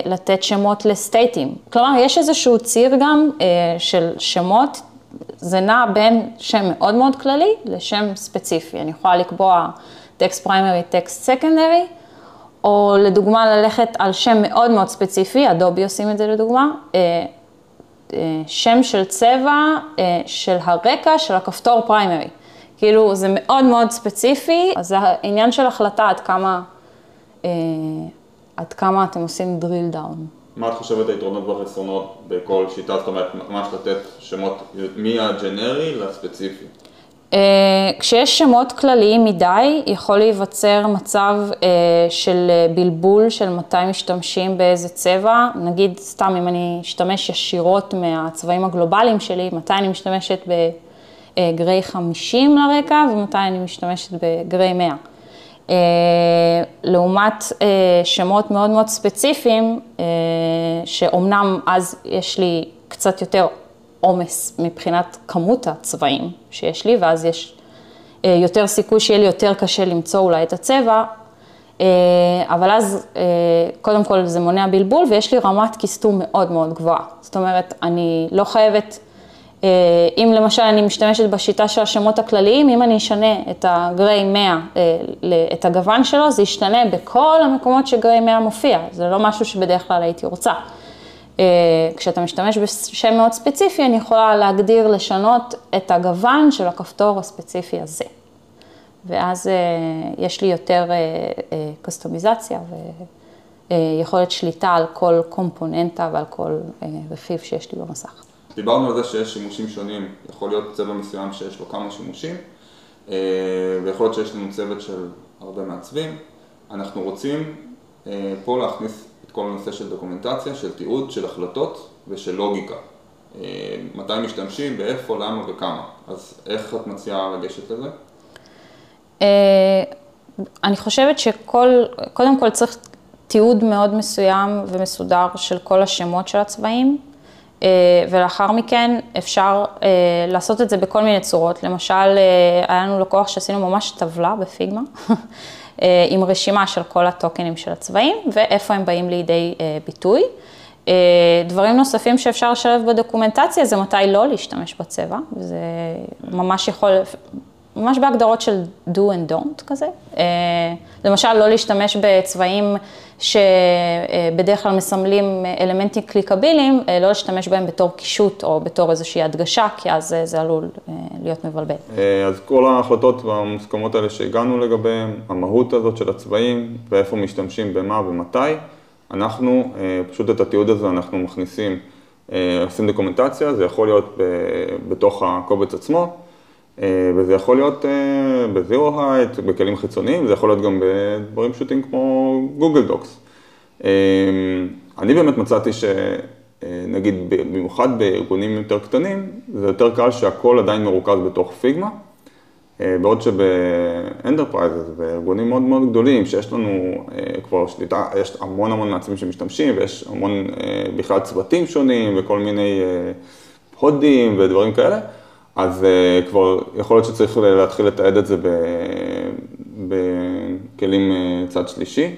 לתת שמות לסטייטים. כלומר, יש איזשהו ציר גם של שמות, זה נע בין שם מאוד מאוד כללי לשם ספציפי. אני יכולה לקבוע טקסט פריימרי, טקסט סקנדרי, או לדוגמה ללכת על שם מאוד מאוד ספציפי, אדובי עושים את זה לדוגמה, אה, שם של צבע אה, של הרקע של הכפתור פריימרי. כאילו זה מאוד מאוד ספציפי, אז זה העניין של החלטה עד כמה, אה, עד כמה אתם עושים drill down. מה את חושבת היתרונות והחסרונות בכל שיטה, זאת אומרת, ממש לתת שמות מהג'נרי לספציפי? אה, כשיש שמות כלליים מדי, יכול להיווצר מצב אה, של בלבול של מתי משתמשים באיזה צבע. נגיד, סתם אם אני אשתמש ישירות מהצבעים הגלובליים שלי, מתי אני משתמשת בגריי 50 לרקע ומתי אני משתמשת בגריי 100. אה, לעומת שמות מאוד מאוד ספציפיים, שאומנם אז יש לי קצת יותר עומס מבחינת כמות הצבעים שיש לי, ואז יש אה, יותר סיכוי שיהיה לי יותר קשה למצוא אולי את הצבע, אה, אבל אז אה, קודם כל זה מונע בלבול ויש לי רמת כיסתום מאוד מאוד גבוהה. זאת אומרת, אני לא חייבת, אם למשל אני משתמשת בשיטה של השמות הכלליים, אם אני אשנה את הגריי 100, את הגוון שלו, זה ישתנה בכל המקומות שגריי 100 מופיע, זה לא משהו שבדרך כלל הייתי רוצה. אה, כשאתה משתמש בשם מאוד ספציפי, אני יכולה להגדיר, לשנות את הגוון של הכפתור הספציפי הזה. ואז אה, יש לי יותר קסטומיזציה אה, ויכולת שליטה על כל קומפוננטה ועל כל רכיב שיש לי במסך. דיברנו על זה שיש שימושים שונים, יכול להיות צבע מסוים שיש לו כמה שימושים, ויכול להיות שיש לנו צוות של הרבה מעצבים. אנחנו רוצים פה להכניס כל הנושא של דוקומנטציה, של תיעוד, של החלטות ושל לוגיקה. אה, מתי משתמשים, באיפה, למה וכמה. אז איך את מציעה לגשת לזה? אה, אני חושבת שכל, קודם כל צריך תיעוד מאוד מסוים ומסודר של כל השמות של הצבעים, אה, ולאחר מכן אפשר לעשות את זה בכל מיני צורות. למשל, היה לנו לקוח שעשינו ממש טבלה בפיגמה. אה, עם רשימה של כל הטוקנים של הצבעים ואיפה הם באים לידי אה, ביטוי. אה, דברים נוספים שאפשר לשלב בדוקומנטציה זה מתי לא להשתמש בצבע, וזה ממש יכול, ממש בהגדרות של do and don't כזה. אה, למשל, לא להשתמש בצבעים שבדרך כלל מסמלים אלמנטים קליקביליים, אה, לא להשתמש בהם בתור קישוט או בתור איזושהי הדגשה, כי אז זה עלול להיות מבלבל. אז כל ההחלטות והמוסכמות האלה שהגענו לגביהם, המהות הזאת של הצבעים ואיפה משתמשים במה ומתי, אנחנו, פשוט את התיעוד הזה אנחנו מכניסים. אה, עושים documentation, זה יכול להיות בתוך הקובץ עצמו, אה, וזה יכול להיות אה, ב Zeroheight, בכלים חיצוניים, זה יכול להיות גם בדברים פשוטים כמו Google Docs. אני באמת מצאתי שנגיד במיוחד בארגונים יותר קטנים, זה יותר קל שהכל עדיין מרוכז בתוך Figma. אה, בעוד שב enterprises, בארגונים מאוד מאוד גדולים, שיש לנו אה, כבר שליטה, יש המון המון מעצבים שמשתמשים, ויש המון אה, בכלל צוותים שונים וכל מיני הודים ודברים כאלה, אז כבר יכול להיות שצריך להתחיל לתעד את זה בכלים צד שלישי.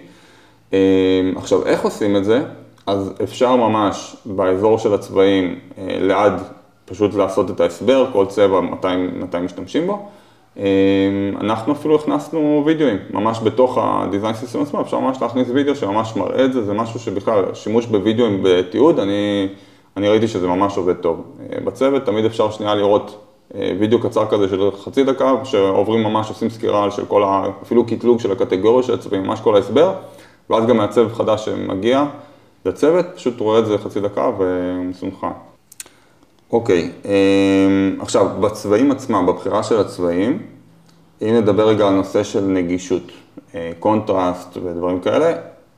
עכשיו, איך עושים את זה? אז אפשר ממש באזור של הצבעים ליד פשוט לעשות את ההסבר, כל צבע, מתי, מתי משתמשים בו. אנחנו אפילו הכנסנו וידאוים, ממש בתוך ה-Design System עצמו, אפשר ממש להכניס וידאו שממש מראה את זה, זה משהו שבכלל, שימוש בוידאוים בתיעוד, אני, אני ראיתי שזה ממש עובד טוב. אה, בצוות תמיד אפשר שנייה לראות אה, וידאו קצר כזה של חצי דקה, שעוברים ממש, עושים סקירה של כל ה... אפילו קטלוג של הקטגוריה של הצבעים, ממש כל ההסבר, ואז גם מעצב חדש שמגיע לצוות, פשוט רואה את זה חצי דקה ומסונכרן. אוקיי, אמ, עכשיו, בצבעים עצמם, בבחירה של הצבעים, אם נדבר רגע על נושא של נגישות, קונטרסט אה, ודברים כאלה,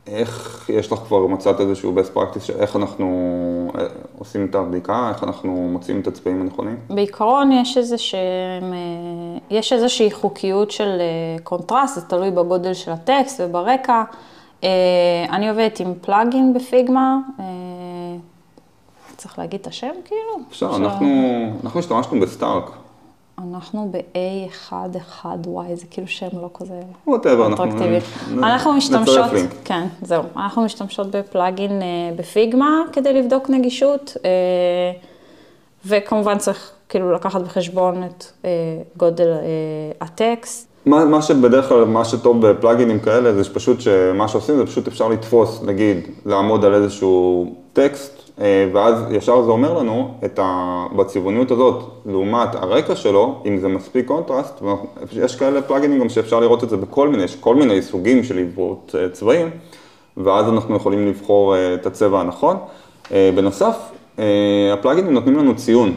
איך יש לך כבר מצאת איזשהו best practice איך אנחנו אה, עושים את הבדיקה, איך אנחנו מוצאים את הצבעים הנכונים? בעיקרון יש איזה שהם, אה, יש איזושהי חוקיות של קונטרסט, זה תלוי בגודל של הטקסט וברקע. אני עובדת עם plugin ב Figma. צריך להגיד את השם כאילו? אפשר, אנחנו, אנחנו השתמשנו ב Stark. אנחנו ב-A11Y, זה כאילו שם לא כזה אטרקטיבי. אנחנו משתמשות, כן, זהו, אנחנו משתמשות ב plugin אה, ב Figma כדי לבדוק נגישות, אה, וכמובן צריך כאילו לקחת בחשבון את אה, גודל הטקסט. מה, מה שבדרך כלל, מה שטוב בפלאגינים כאלה, זה פשוט שמה שעושים זה פשוט אפשר לתפוס, נגיד, לעמוד על איזשהו טקסט, ואז ישר זה אומר לנו, את ה... בצבעוניות הזאת, לעומת הרקע שלו, אם זה מספיק קונטרסט, יש כאלה פלאגינים גם שאפשר לראות את זה בכל מיני, יש כל מיני סוגים של עיוורות אה, צבעים, ואז אנחנו יכולים לבחור אה, את הצבע הנכון. בנוסף, הפלאגינים נותנים לנו ציון.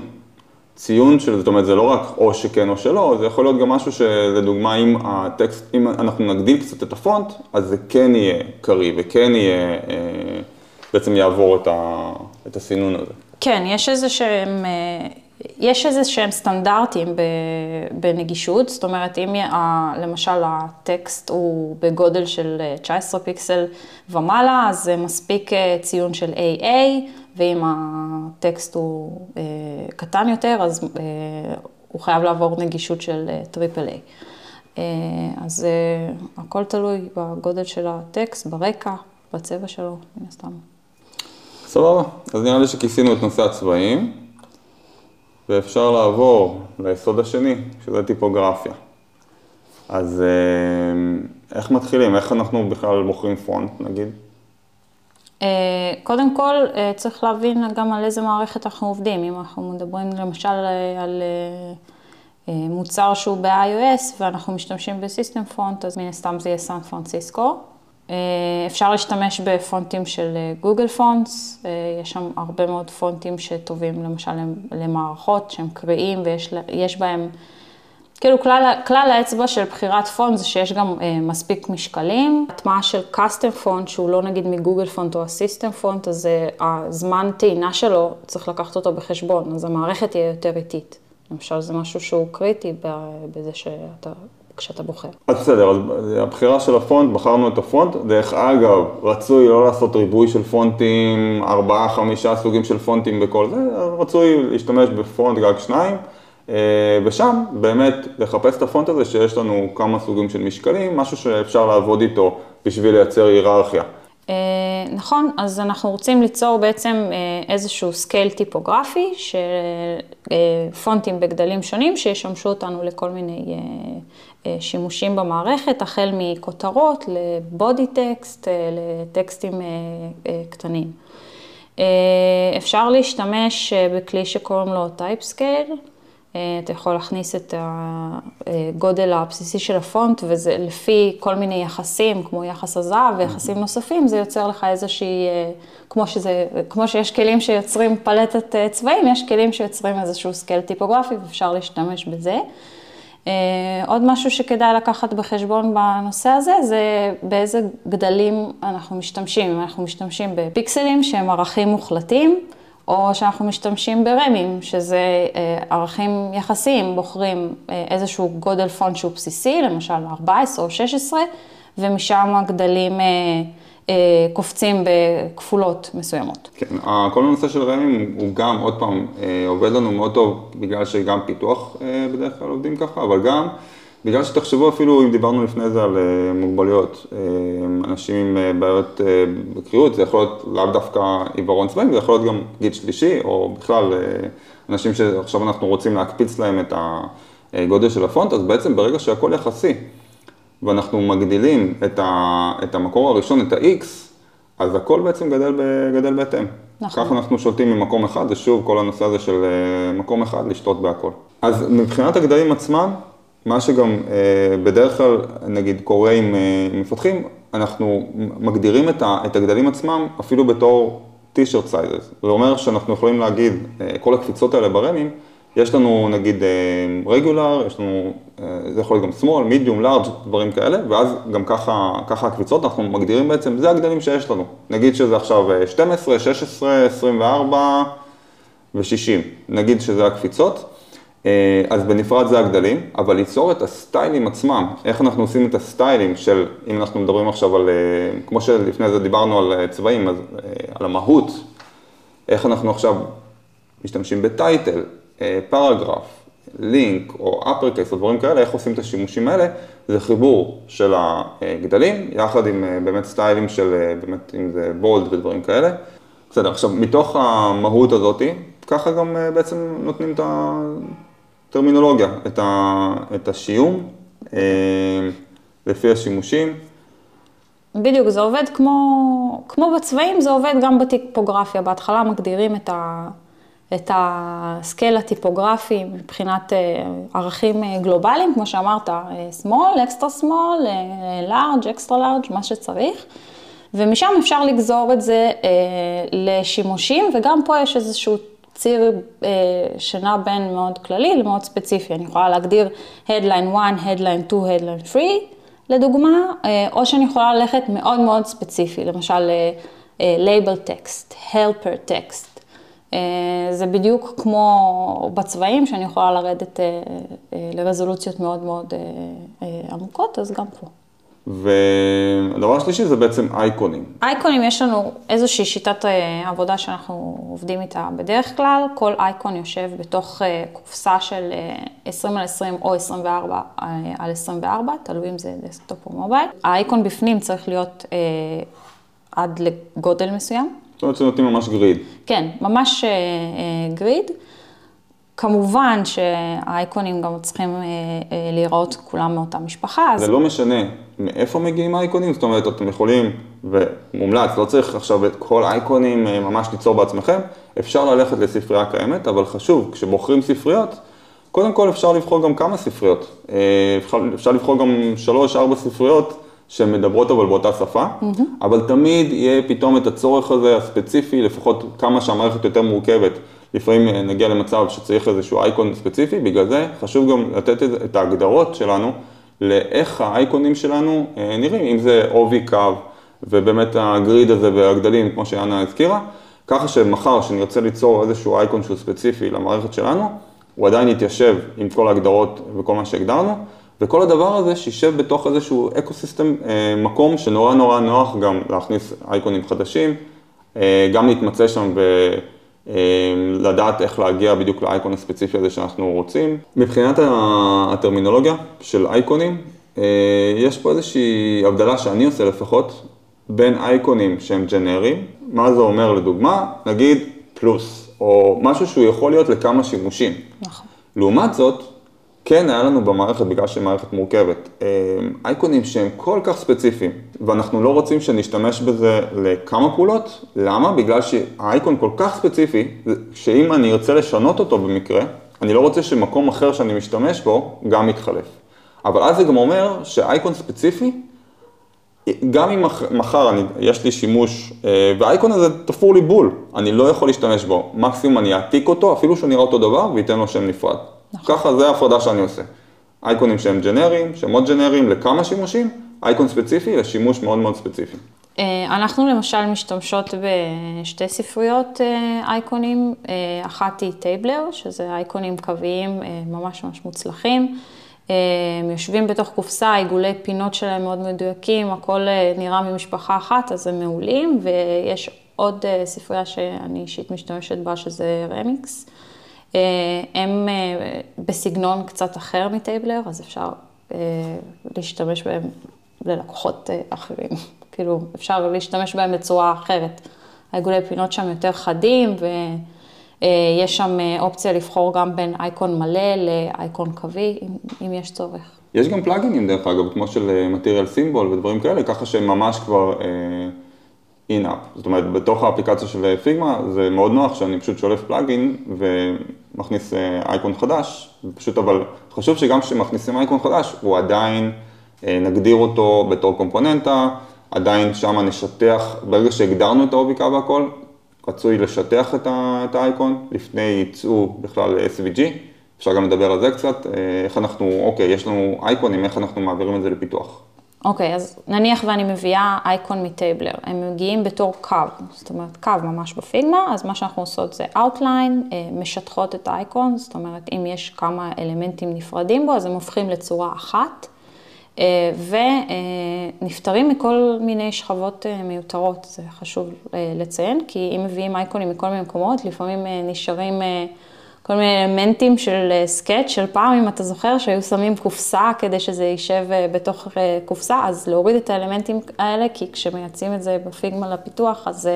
ציון של, זאת אומרת, זה לא רק או שכן או שלא, זה יכול להיות גם משהו שלדוגמה, אם הטקסט, אם אנחנו נגדיל קצת את הפונט, אז זה כן יהיה קריא וכן יהיה... בעצם יעבור את, ה, את הסינון הזה. כן, יש איזה שהם, אה, יש איזה שהם סטנדרטים בנגישות, זאת אומרת, אם למשל הטקסט הוא בגודל של 19 אה, פיקסל ומעלה, אז זה מספיק אה, ציון של AA, ואם הטקסט הוא קטן יותר, אז הוא חייב לעבור נגישות של triple A. אז הכל תלוי בגודל של הטקסט, ברקע, בצבע שלו, מן הסתם. סבבה, אז נראה לי שכיסינו את נושא הצבעים, ואפשר לעבור ליסוד השני, שזה טיפוגרפיה. אז אה, איך מתחילים? איך אנחנו בכלל בוחרים פונט, נגיד? אה, קודם כל, אה, צריך להבין גם על איזה מערכת אנחנו עובדים. אם אנחנו מדברים למשל על מוצר שהוא ב-iOS ואנחנו משתמשים בסיסטם פונט, אז מן הסתם זה יהיה סן פרנסיסקו. אה, אפשר להשתמש בפונטים של גוגל פונטס, אה, יש שם הרבה מאוד פונטים שטובים למשל למערכות שהם קריאים ויש בהם, כאילו כלל, כלל האצבע של בחירת פונט זה שיש גם אה, מספיק משקלים. הטמעה של custom font שהוא לא נגיד מ Google Font או ה system font, אז הזמן טעינה שלו צריך לקחת אותו בחשבון, אז המערכת תהיה יותר איטית. למשל זה משהו שהוא קריטי בזה שאתה כשאתה בוחר. אז בסדר, אז הבחירה של הפונט, בחרנו את הפונט. דרך אגב, רצוי לא לעשות ריבוי של פונטים, ארבעה, חמישה סוגים של פונטים בכל זה, רצוי להשתמש בפונט, גג שניים. אה, ושם באמת לחפש את הפונט הזה שיש לנו כמה סוגים של משקלים, משהו שאפשר לעבוד איתו בשביל לייצר היררכיה. אה, נכון, אז אנחנו רוצים ליצור בעצם איזשהו scale טיפוגרפי של פונטים בגדלים שונים שישמשו אותנו לכל מיני שימושים במערכת, החל מכותרות ל body text, לטקסטים קטנים. אפשר להשתמש בכלי שקוראים לו Type Scale. אתה יכול להכניס את הגודל הבסיסי של הפונט, וזה לפי כל מיני יחסים, כמו יחס הזהב ויחסים נוספים, זה יוצר לך איזושהי, כמו, שזה, כמו שיש כלים שיוצרים פלטת צבעים, יש כלים שיוצרים איזשהו scale טיפוגרפי, ואפשר להשתמש בזה. עוד משהו שכדאי לקחת בחשבון בנושא הזה, זה באיזה גדלים אנחנו משתמשים. אנחנו משתמשים בפיקסלים שהם ערכים מוחלטים, או שאנחנו משתמשים ברמים, שזה ערכים יחסיים, בוחרים איזשהו גודל פונט שהוא בסיסי, למשל 14 או 16, ומשם הגדלים קופצים בכפולות מסוימות. כן, כל הנושא של רמים הוא גם, עוד פעם, עובד לנו מאוד טוב, בגלל שגם פיתוח בדרך כלל עובדים ככה, אבל גם בגלל שתחשבו אפילו אם דיברנו לפני זה על מוגבלויות, אנשים עם בעיות בקריאות, זה יכול להיות לאו דווקא עיוורון צבעים, זה יכול להיות גם גיל שלישי, או בכלל אנשים שעכשיו אנחנו רוצים להקפיץ להם את הגודל של הפונט, אז בעצם ברגע שהכל יחסי, ואנחנו מגדילים את המקור הראשון, את ה-X, אז הכל בעצם גדל, גדל בהתאם. נכון. ככה אנחנו שולטים ממקום אחד, זה שוב כל הנושא הזה של מקום אחד, לשתות בהכל. אז מבחינת הגדלים עצמם, מה שגם בדרך כלל, נגיד, קורה עם מפתחים, אנחנו מגדירים את הגדלים עצמם אפילו בתור t-shirt sizes. זה אומר שאנחנו יכולים להגיד, כל הקפיצות האלה ברמים, יש לנו נגיד regular, יש לנו, זה יכול להיות גם small, medium, large, דברים כאלה, ואז גם ככה, ככה הקפיצות, אנחנו מגדירים בעצם, זה הגדלים שיש לנו. נגיד שזה עכשיו 12, 16, 24 ו-60, נגיד שזה הקפיצות. אז בנפרד זה הגדלים, אבל ליצור את הסטיילים עצמם, איך אנחנו עושים את הסטיילים של, אם אנחנו מדברים עכשיו על, כמו שלפני זה דיברנו על צבעים, אז על המהות, איך אנחנו עכשיו משתמשים בטייטל, פרגרף, לינק או uppercase או דברים כאלה, איך עושים את השימושים האלה, זה חיבור של הגדלים, יחד עם באמת סטיילים של, באמת אם זה בולד ודברים כאלה. בסדר, עכשיו מתוך המהות הזאתי, ככה גם בעצם נותנים את הטרמינולוגיה, את השיום, לפי השימושים. בדיוק, זה עובד כמו, כמו בצבעים, זה עובד גם בטיפוגרפיה. בהתחלה מגדירים את, ה, את הסקייל הטיפוגרפי מבחינת ערכים גלובליים, כמו שאמרת, small, extra small, large, extra large, מה שצריך. ומשם אפשר לגזור את זה לשימושים, וגם פה יש איזשהו ציר שנע בין מאוד כללי למאוד ספציפי. אני יכולה להגדיר headline 1, headline 2, headline 3, לדוגמה, או שאני יכולה ללכת מאוד מאוד ספציפי, למשל label text, helper text. זה בדיוק כמו בצבעים, שאני יכולה לרדת לרזולוציות מאוד מאוד עמוקות, אז גם פה. והדבר השלישי זה בעצם אייקונים. אייקונים, יש לנו איזושהי שיטת עבודה שאנחנו עובדים איתה בדרך כלל. כל אייקון יושב בתוך קופסה של 20 על 20 או 24 על 24, תלוי אם זה desktop או mobile. האייקון בפנים צריך להיות עד לגודל מסוים. זאת אומרת שנותנים ממש גריד. כן, ממש גריד. כמובן שהאייקונים גם צריכים להיראות כולם מאותה משפחה. זה לא משנה מאיפה מגיעים האייקונים, זאת אומרת, אתם יכולים, ומומלץ, לא צריך עכשיו את כל האייקונים ממש ליצור בעצמכם, אפשר ללכת לספרייה קיימת, אבל חשוב, כשבוחרים ספריות, קודם כל אפשר לבחור גם כמה ספריות. אפשר לבחור גם שלוש, ארבע ספריות שמדברות אבל באותה שפה, mm-hmm. אבל תמיד יהיה פתאום את הצורך הזה הספציפי, לפחות כמה שהמערכת יותר מורכבת. לפעמים נגיע למצב שצריך איזשהו אייקון ספציפי, בגלל זה חשוב גם לתת את ההגדרות שלנו לאיך האייקונים שלנו נראים, אם זה עובי קו ובאמת ה grid הזה והגדלים, כמו שיאנה הזכירה, ככה שמחר שנרצה ליצור איזשהו אייקון שהוא ספציפי למערכת שלנו, הוא עדיין יתיישב עם כל ההגדרות וכל מה שהגדרנו, וכל הדבר הזה שישב בתוך איזשהו ecosystem, מקום שנורא נורא נוח גם להכניס אייקונים חדשים, גם להתמצא שם ו... לדעת איך להגיע בדיוק לאייקון הספציפי הזה שאנחנו רוצים. מבחינת הטרמינולוגיה של אייקונים, יש פה איזושהי הבדלה שאני עושה לפחות, בין אייקונים שהם ג'נריים, מה זה אומר לדוגמה? נגיד פלוס, או משהו שהוא יכול להיות לכמה שימושים. נכון. לעומת זאת, כן היה לנו במערכת, בגלל שהיא מערכת מורכבת, אה, אייקונים שהם כל כך ספציפיים, ואנחנו לא רוצים שנשתמש בזה לכמה פעולות. למה? בגלל שהאייקון כל כך ספציפי, שאם אני ארצה לשנות אותו במקרה, אני לא רוצה שמקום אחר שאני משתמש בו גם יתחלף. אבל אז זה גם אומר שאייקון ספציפי, גם אם מחר אני, יש לי שימוש, אה, והאייקון הזה תפור לי בול, אני לא יכול להשתמש בו. מקסימום אני אעתיק אותו, אפילו שהוא נראה אותו דבר, וייתן לו שם נפרד. נכון. ככה זה ההפרדה שאני עושה. אייקונים שהם ג'נריים, שמות ג'נריים לכמה שימושים, אייקון ספציפי לשימוש מאוד מאוד ספציפי. אה, אנחנו למשל משתמשות בשתי ספריות אה, אייקונים, אחת היא Tabler, שזה אייקונים קוויים ממש ממש מוצלחים. הם יושבים בתוך קופסה, עיגולי פינות שלהם מאוד מדויקים, הכל אה, נראה ממשפחה אחת, אז הם מעולים, ויש עוד אה, ספרייה שאני אישית משתמשת בה, שזה רמיקס. אה, הם בסגנון קצת אחר מטייבלר, אז אפשר להשתמש בהם ללקוחות אחרים. כאילו, אפשר להשתמש בהם בצורה אחרת. העיגולי פינות שם יותר חדים, ו... אה, יש שם אה, אופציה לבחור גם בין אייקון מלא לאייקון קווי, אם, יש צורך. יש גם פלאגינים דרך אגב, כמו של מטריאל סימבול ודברים כאלה, ככה שהם ממש כבר אין-אפ. אה, זאת אומרת, בתוך האפליקציה של פיגמה זה מאוד נוח שאני פשוט שולף פלאגין ומכניס אייקון חדש, פשוט אבל חשוב שגם כשמכניסים אייקון חדש, הוא עדיין, נגדיר אותו בתור קומפוננטה, עדיין שם נשטח, ברגע שהגדרנו את האוביקה והכל, רצוי לשטח את האייקון לפני ייצוא בכלל ל-SVG, אפשר גם לדבר על זה קצת, אה, איך אנחנו, אוקיי, יש לנו אייקונים, איך אנחנו מעבירים את זה לפיתוח. אוקיי, okay, אז נניח ואני מביאה אייקון מטייבלר, הם מגיעים בתור קו, זאת אומרת קו ממש בפיגמה, אז מה שאנחנו עושות זה Outline, אה, משטחות את האייקון, זאת אומרת אם יש כמה אלמנטים נפרדים בו, אז הם הופכים לצורה אחת. אה, ונפטרים מכל מיני שכבות אה, מיותרות, זה חשוב אה, לציין, כי אם מביאים אייקונים מכל מיני מקומות, לפעמים נשארים כל מיני אלמנטים של סקאץ' של פעם, אם אתה זוכר, שהיו שמים קופסה כדי שזה יישב בתוך קופסה, אז להוריד את האלמנטים האלה, כי כשמייצאים את זה בפיגמה לפיתוח, אז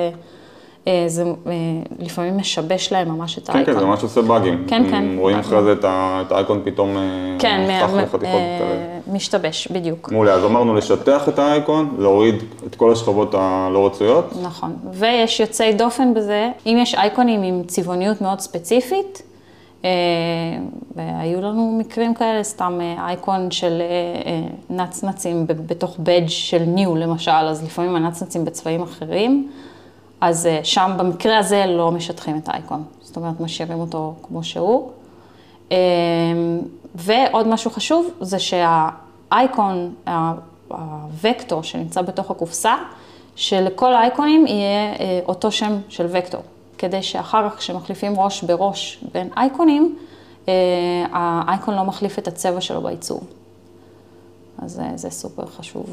אה, זה אה, לפעמים משבש להם ממש את האייקון. כן, כן, זה ממש עושה באגים. כן, כן. רואים אחרי זה את האייקון פתאום אה, כן, נפתח לחתיכות. משתבש, בדיוק. מעולה, אז אמרנו לשטח את האייקון, להוריד את כל השכבות הלא רצויות. נכון, ויש יוצאי דופן בזה, אם יש אייקונים עם צבעוניות מאוד ספציפית, והיו לנו מקרים כאלה, סתם אייקון של נצנצים בתוך בדג' של ניו למשל, אז לפעמים הנצנצים בצבעים אחרים. אז אה, שם במקרה הזה לא משטחים את האייקון, זאת אומרת משאירים אותו כמו שהוא. ועוד משהו חשוב זה שהאייקון, הוקטור שנמצא בתוך הקופסה, שלכל האייקונים יהיה אה, אותו שם של וקטור, כדי שאחר כך כשמחליפים ראש בראש בין אייקונים, אה, האייקון לא מחליף את הצבע שלו בעיצוב. אז זה סופר חשוב.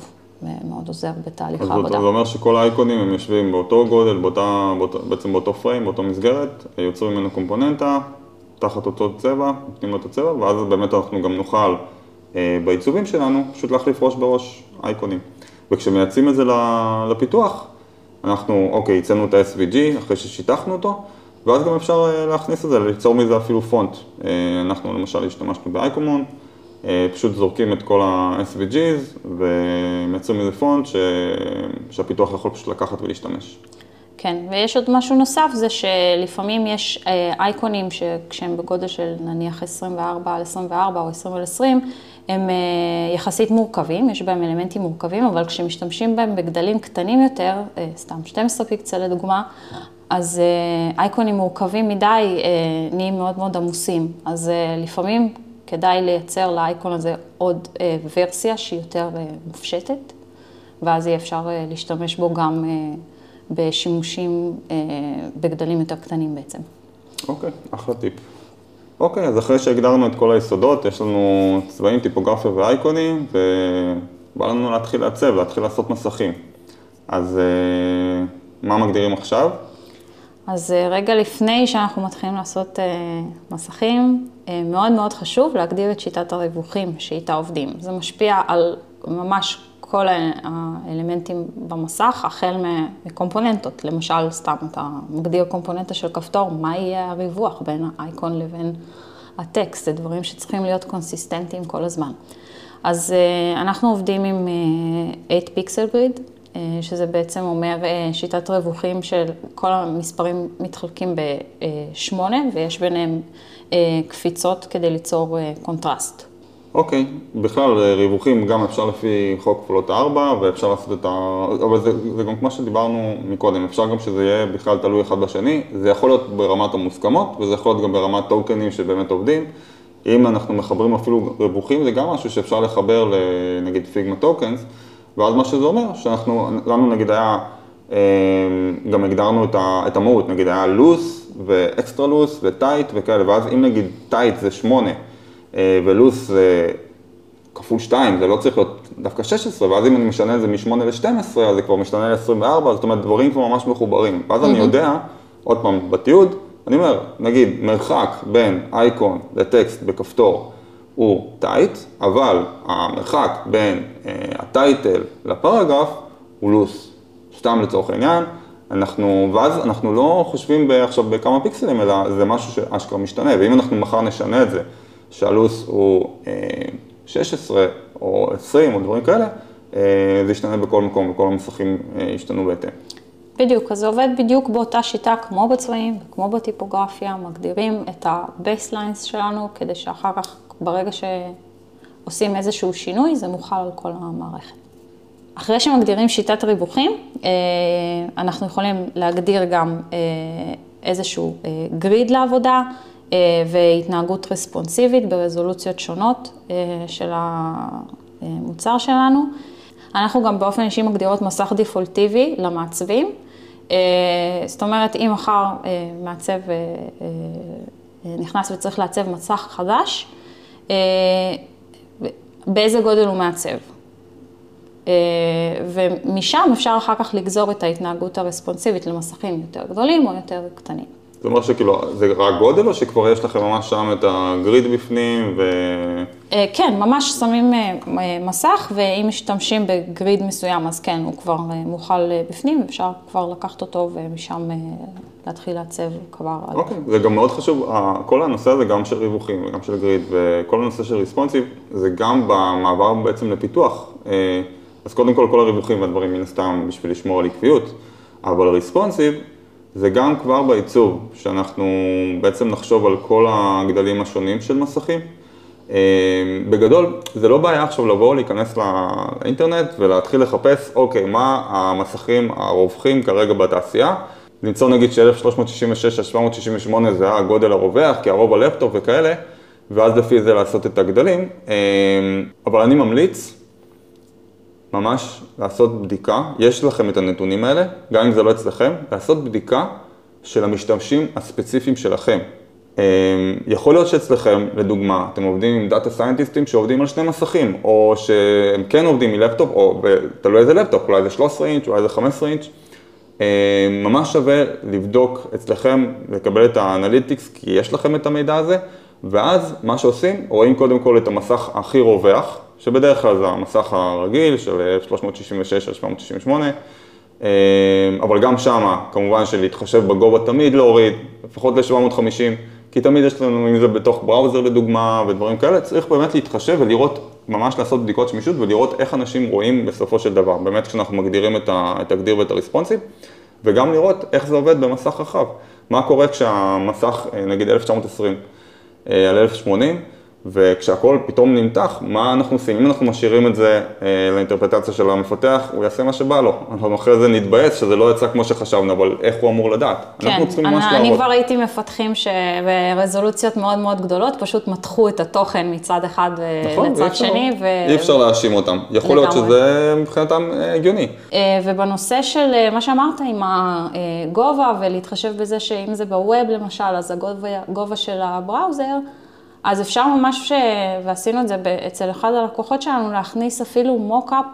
מאוד עוזר בתהליך אז העבודה. זה אומר שכל האייקונים הם יושבים באותו גודל, באותה, באותו, בעצם באותו פריים, באותו מסגרת, יוצרים ממנו קומפוננטה, תחת אותו צבע, נותנים לו את הצבע, ואז באמת אנחנו גם נוכל אה, בעיצובים שלנו פשוט להחליף ראש בראש אייקונים. וכשמייצאים את זה לפיתוח, אנחנו, אוקיי, הצאנו את ה-SVG אחרי ששיטחנו אותו, ואז גם אפשר אה, להכניס את זה, ליצור מזה אפילו פונט. אה, אנחנו למשל השתמשנו באייקומון. אה, פשוט זורקים את כל ה-SVGs ומייצרים איזה פונט ש... שהפיתוח יכול פשוט לקחת ולהשתמש. כן, ויש עוד משהו נוסף, זה שלפעמים יש אייקונים שכשהם בגודל של נניח 24 על 24 או 20 על 20, הם אה, יחסית מורכבים, יש בהם אלמנטים מורכבים, אבל כשמשתמשים בהם בגדלים קטנים יותר, סתם 12 פיקצל לדוגמה, אז אייקונים מורכבים מדי נהיים מאוד מאוד עמוסים. אז לפעמים כדאי לייצר לאייקון הזה עוד אה, ורסיה שהיא יותר אה, מופשטת, ואז יהיה אפשר אה, להשתמש בו גם אה, בשימושים אה, בגדלים יותר קטנים בעצם. אוקיי, אחלה טיפ. אוקיי, אז אחרי שהגדרנו את כל היסודות, יש לנו צבעים, טיפוגרפיה ואייקונים, ובא לנו להתחיל לעצב, להתחיל לעשות מסכים. אז אה, מה מגדירים עכשיו? אז אה, רגע לפני שאנחנו מתחילים לעשות אה, מסכים, מאוד מאוד חשוב להגדיר את שיטת הריווחים שאיתה עובדים. זה משפיע על ממש כל האלמנטים במסך, החל מקומפוננטות. למשל, סתם אתה מגדיר קומפוננטה של כפתור, מה יהיה הריווח בין האייקון לבין הטקסט, זה דברים שצריכים להיות קונסיסטנטיים כל הזמן. אז אה, אנחנו עובדים עם 8 pixel grid, שזה בעצם אומר אה, שיטת רווחים של כל המספרים מתחלקים בשמונה, ויש ביניהם אה, קפיצות כדי ליצור קונטרסט. אוקיי. בכלל ריווחים גם אפשר לפי חוק כפולות 4 ואפשר לעשות את ה... אבל זה, זה גם כמו שדיברנו מקודם, אפשר גם שזה יהיה בכלל תלוי אחד בשני, זה יכול להיות ברמת המוסכמות וזה יכול להיות גם ברמת טוקנים שבאמת עובדים. אם אנחנו מחברים אפילו ריווחים, זה גם משהו שאפשר לחבר לנגיד Figma Tokens, ואז מה שזה אומר, שאנחנו, לנו נגיד היה, אה, גם הגדרנו את המהות, נגיד היה loose ו extra loose ו tight וכאלה, ואז אם נגיד tight זה 8 אה, ולוס זה כפול 2, זה לא צריך להיות דווקא 16, ואז אם אני משנה את זה מ-8 ל-12, אז זה כבר משתנה ל-24, זאת אומרת דברים כבר ממש מחוברים. ואז. אני יודע, עוד פעם, בתיעוד, אני אומר, נגיד, מרחק בין אייקון לטקסט בכפתור הוא טייט, אבל המרחק בין אה, הטייטל לפרגרף הוא לוס, סתם לצורך העניין. אנחנו, ואז אנחנו לא חושבים עכשיו בכמה פיקסלים, אלא זה משהו שאשכרה משתנה, ואם אנחנו מחר נשנה את זה, שהלוס הוא אה, 16 או 20 או דברים כאלה, אה, זה ישתנה בכל מקום, וכל המסכים אה, ישתנו בהתאם. בדיוק, אז זה עובד בדיוק באותה שיטה כמו בצבעים וכמו בטיפוגרפיה, מגדירים את ה-baselines שלנו כדי שאחר כך, ברגע שעושים איזשהו שינוי, זה מוכל על כל המערכת. אחרי שמגדירים שיטת ריווחים, אה, אנחנו יכולים להגדיר גם אה, איזשהו גריד אה, לעבודה והתנהגות רספונסיבית ברזולוציות שונות של המוצר שלנו. אנחנו גם באופן אישי מגדירות מסך דיפולטיבי למעצבים. זאת אומרת, אם מחר מעצב נכנס וצריך לעצב מסך חדש, באיזה גודל הוא מעצב? אה, ומשם אפשר אחר כך לגזור את ההתנהגות הרספונסיבית למסכים יותר גדולים או יותר קטנים. זאת אומרת שכאילו, זה רק גודל או שכבר יש לכם ממש שם את הגריד בפנים ו... אה, כן, ממש שמים אה, מסך ואם משתמשים בגריד מסוים אז כן, הוא כבר מוכל בפנים, אפשר כבר לקחת אותו ומשם להתחיל לעצב כבר. אוקיי, זה גם מאוד חשוב, כל הנושא הזה גם של ריווחים וגם של גריד וכל הנושא של ריספונסיב, זה גם במעבר בעצם לפיתוח. אז קודם כל, כל הריווחים והדברים מן הסתם בשביל לשמור על עקביות, אבל ריספונסיב זה גם כבר בעיצוב, שאנחנו בעצם נחשוב על כל הגדלים השונים של מסכים. אה, בגדול, זה לא בעיה עכשיו לבוא, להיכנס לאינטרנט ולהתחיל לחפש, אוקיי, מה המסכים הרווחים כרגע בתעשייה. למצוא נגיד ש-1366 עד 768 זה הגודל הרווח, כי הרוב הלפטופ וכאלה, ואז לפי זה לעשות את הגדלים. אה, אבל אני ממליץ ממש לעשות בדיקה, יש לכם את הנתונים האלה, גם אם זה לא אצלכם, לעשות בדיקה של המשתמשים הספציפיים שלכם. אמ, יכול להיות שאצלכם, לדוגמה, אתם עובדים עם data סיינטיסטים שעובדים על שני מסכים, או שהם כן עובדים מלפטופ, או תלוי איזה לפטופ, אולי זה 13 אינץ', אולי זה 15 אינץ'. אמ, ממש שווה לבדוק אצלכם, לקבל את ה analytics, כי יש לכם את המידע הזה, ואז מה שעושים, רואים קודם כל את המסך הכי רווח, שבדרך כלל זה המסך הרגיל של 366 על 768, אבל גם שמה, כמובן שלהתחשב בגובה תמיד להוריד, לפחות ל-750, כי תמיד יש לנו, אם זה בתוך בראוזר לדוגמה ודברים כאלה, צריך באמת להתחשב ולראות, ממש לעשות בדיקות שמישות ולראות איך אנשים רואים בסופו של דבר, באמת כשאנחנו מגדירים את הגדיר ואת הרספונסיב, וגם לראות איך זה עובד במסך רחב. מה קורה כשהמסך, נגיד 1920 אה, על 1080, וכשהכול פתאום נמתח, מה אנחנו עושים? אם אנחנו משאירים את זה אה, לאינטרפטציה של המפתח, הוא יעשה מה שבא לו. אנחנו אחרי זה נתבאס שזה לא יצא כמו שחשבנו, אבל איך הוא אמור לדעת? כן, אנחנו צריכים ממש לעבוד. אני כבר ראיתי מפתחים שברזולוציות מאוד מאוד גדולות, פשוט מתחו את התוכן מצד אחד אה, נכון, לצד שני. ו... אי אפשר להאשים אותם. יכול להיות שזה מבחינתם אה, הגיוני. אה, ובנושא של מה שאמרת עם הגובה, ולהתחשב בזה שאם זה בווב למשל, אז הגובה של ה browser, אז אפשר ממש, ועשינו את זה אצל אחד הלקוחות שלנו, להכניס אפילו mockup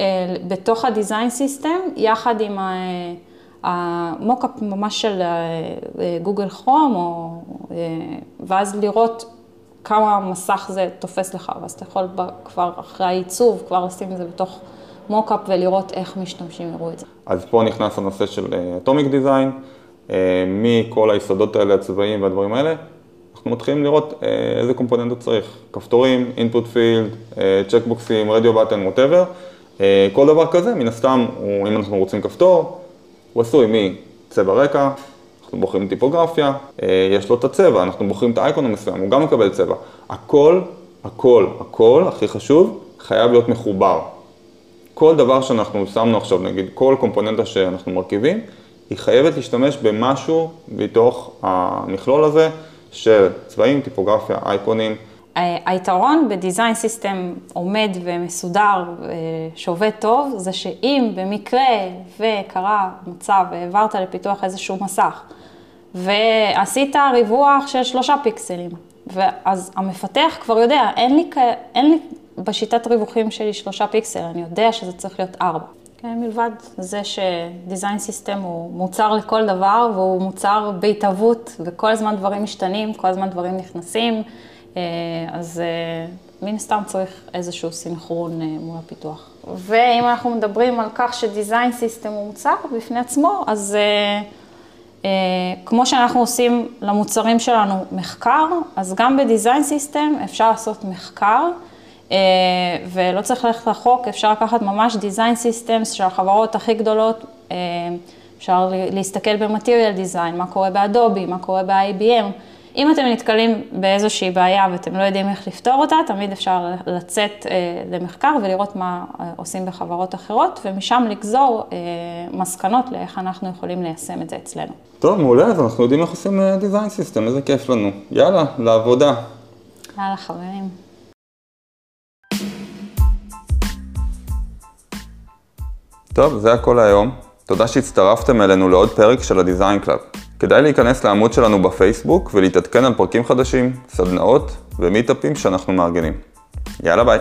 אה, בתוך ה design system, יחד עם ה mockup ממש של Google Chrome, או, אה, ואז לראות כמה מסך זה תופס לך, ואז אתה יכול כבר אחרי העיצוב, כבר לשים את זה בתוך mockup ולראות איך משתמשים יראו את זה. אז פה נכנס הנושא של atomic design, מכל היסודות האלה, הצבעים והדברים האלה, אנחנו מתחילים לראות אה, איזה קומפוננטות צריך, כפתורים, input field, צ'קבוקסים, רדיו בטן, whatever, כל דבר כזה, מן הסתם, אם אנחנו רוצים כפתור, הוא עשוי מצבע רקע, אנחנו בוחרים טיפוגרפיה, אה, יש לו את הצבע, אנחנו בוחרים את האייקון המסוים, הוא גם מקבל צבע. הכל, הכל, הכל, הכי חשוב, חייב להיות מחובר. כל דבר שאנחנו שמנו עכשיו, נגיד כל קומפוננטה שאנחנו מרכיבים, היא חייבת להשתמש במשהו בתוך המכלול הזה של צבעים, טיפוגרפיה, אייקונים. היתרון בדיזיין סיסטם עומד ומסודר, שעובד טוב, זה שאם במקרה וקרה מצב והעברת לפיתוח איזשהו מסך, ועשית ריווח של שלושה פיקסלים, ואז המפתח כבר יודע, אין לי, אין לי בשיטת ריווחים שלי שלושה פיקסל, אני יודע שזה צריך להיות ארבע. כן, מלבד זה ש design system הוא מוצר לכל דבר, והוא מוצר בהתהוות, וכל הזמן דברים משתנים, כל הזמן דברים נכנסים, אה, אז אה, מן הסתם צריך איזשהו סינכרון אה, מול הפיתוח. ואם אנחנו מדברים על כך ש design system הוא מוצר בפני עצמו, אז כמו שאנחנו עושים למוצרים שלנו מחקר, אז גם ב design system אפשר לעשות מחקר. אה, ולא צריך ללכת רחוק, אפשר לקחת ממש design systems של החברות הכי גדולות, אה, אפשר להסתכל במטריאל דיזיין, מה קורה באדובי, מה קורה ב-IBM. אם אתם נתקלים באיזושהי בעיה ואתם לא יודעים איך לפתור אותה, תמיד אפשר לצאת אה, למחקר ולראות מה עושים בחברות אחרות, ומשם לגזור מסקנות לאיך אנחנו יכולים ליישם את זה אצלנו. טוב, מעולה, אז אנחנו יודעים איך עושים design system, איזה כיף לנו. יאללה, לעבודה. יאללה, חברים. טוב, זה הכל היום. תודה שהצטרפתם אלינו לעוד פרק של ה-Design Club. כדאי להיכנס לעמוד שלנו בפייסבוק ולהתעדכן על פרקים חדשים, סדנאות ומיטאפים שאנחנו מארגנים. יאללה ביי.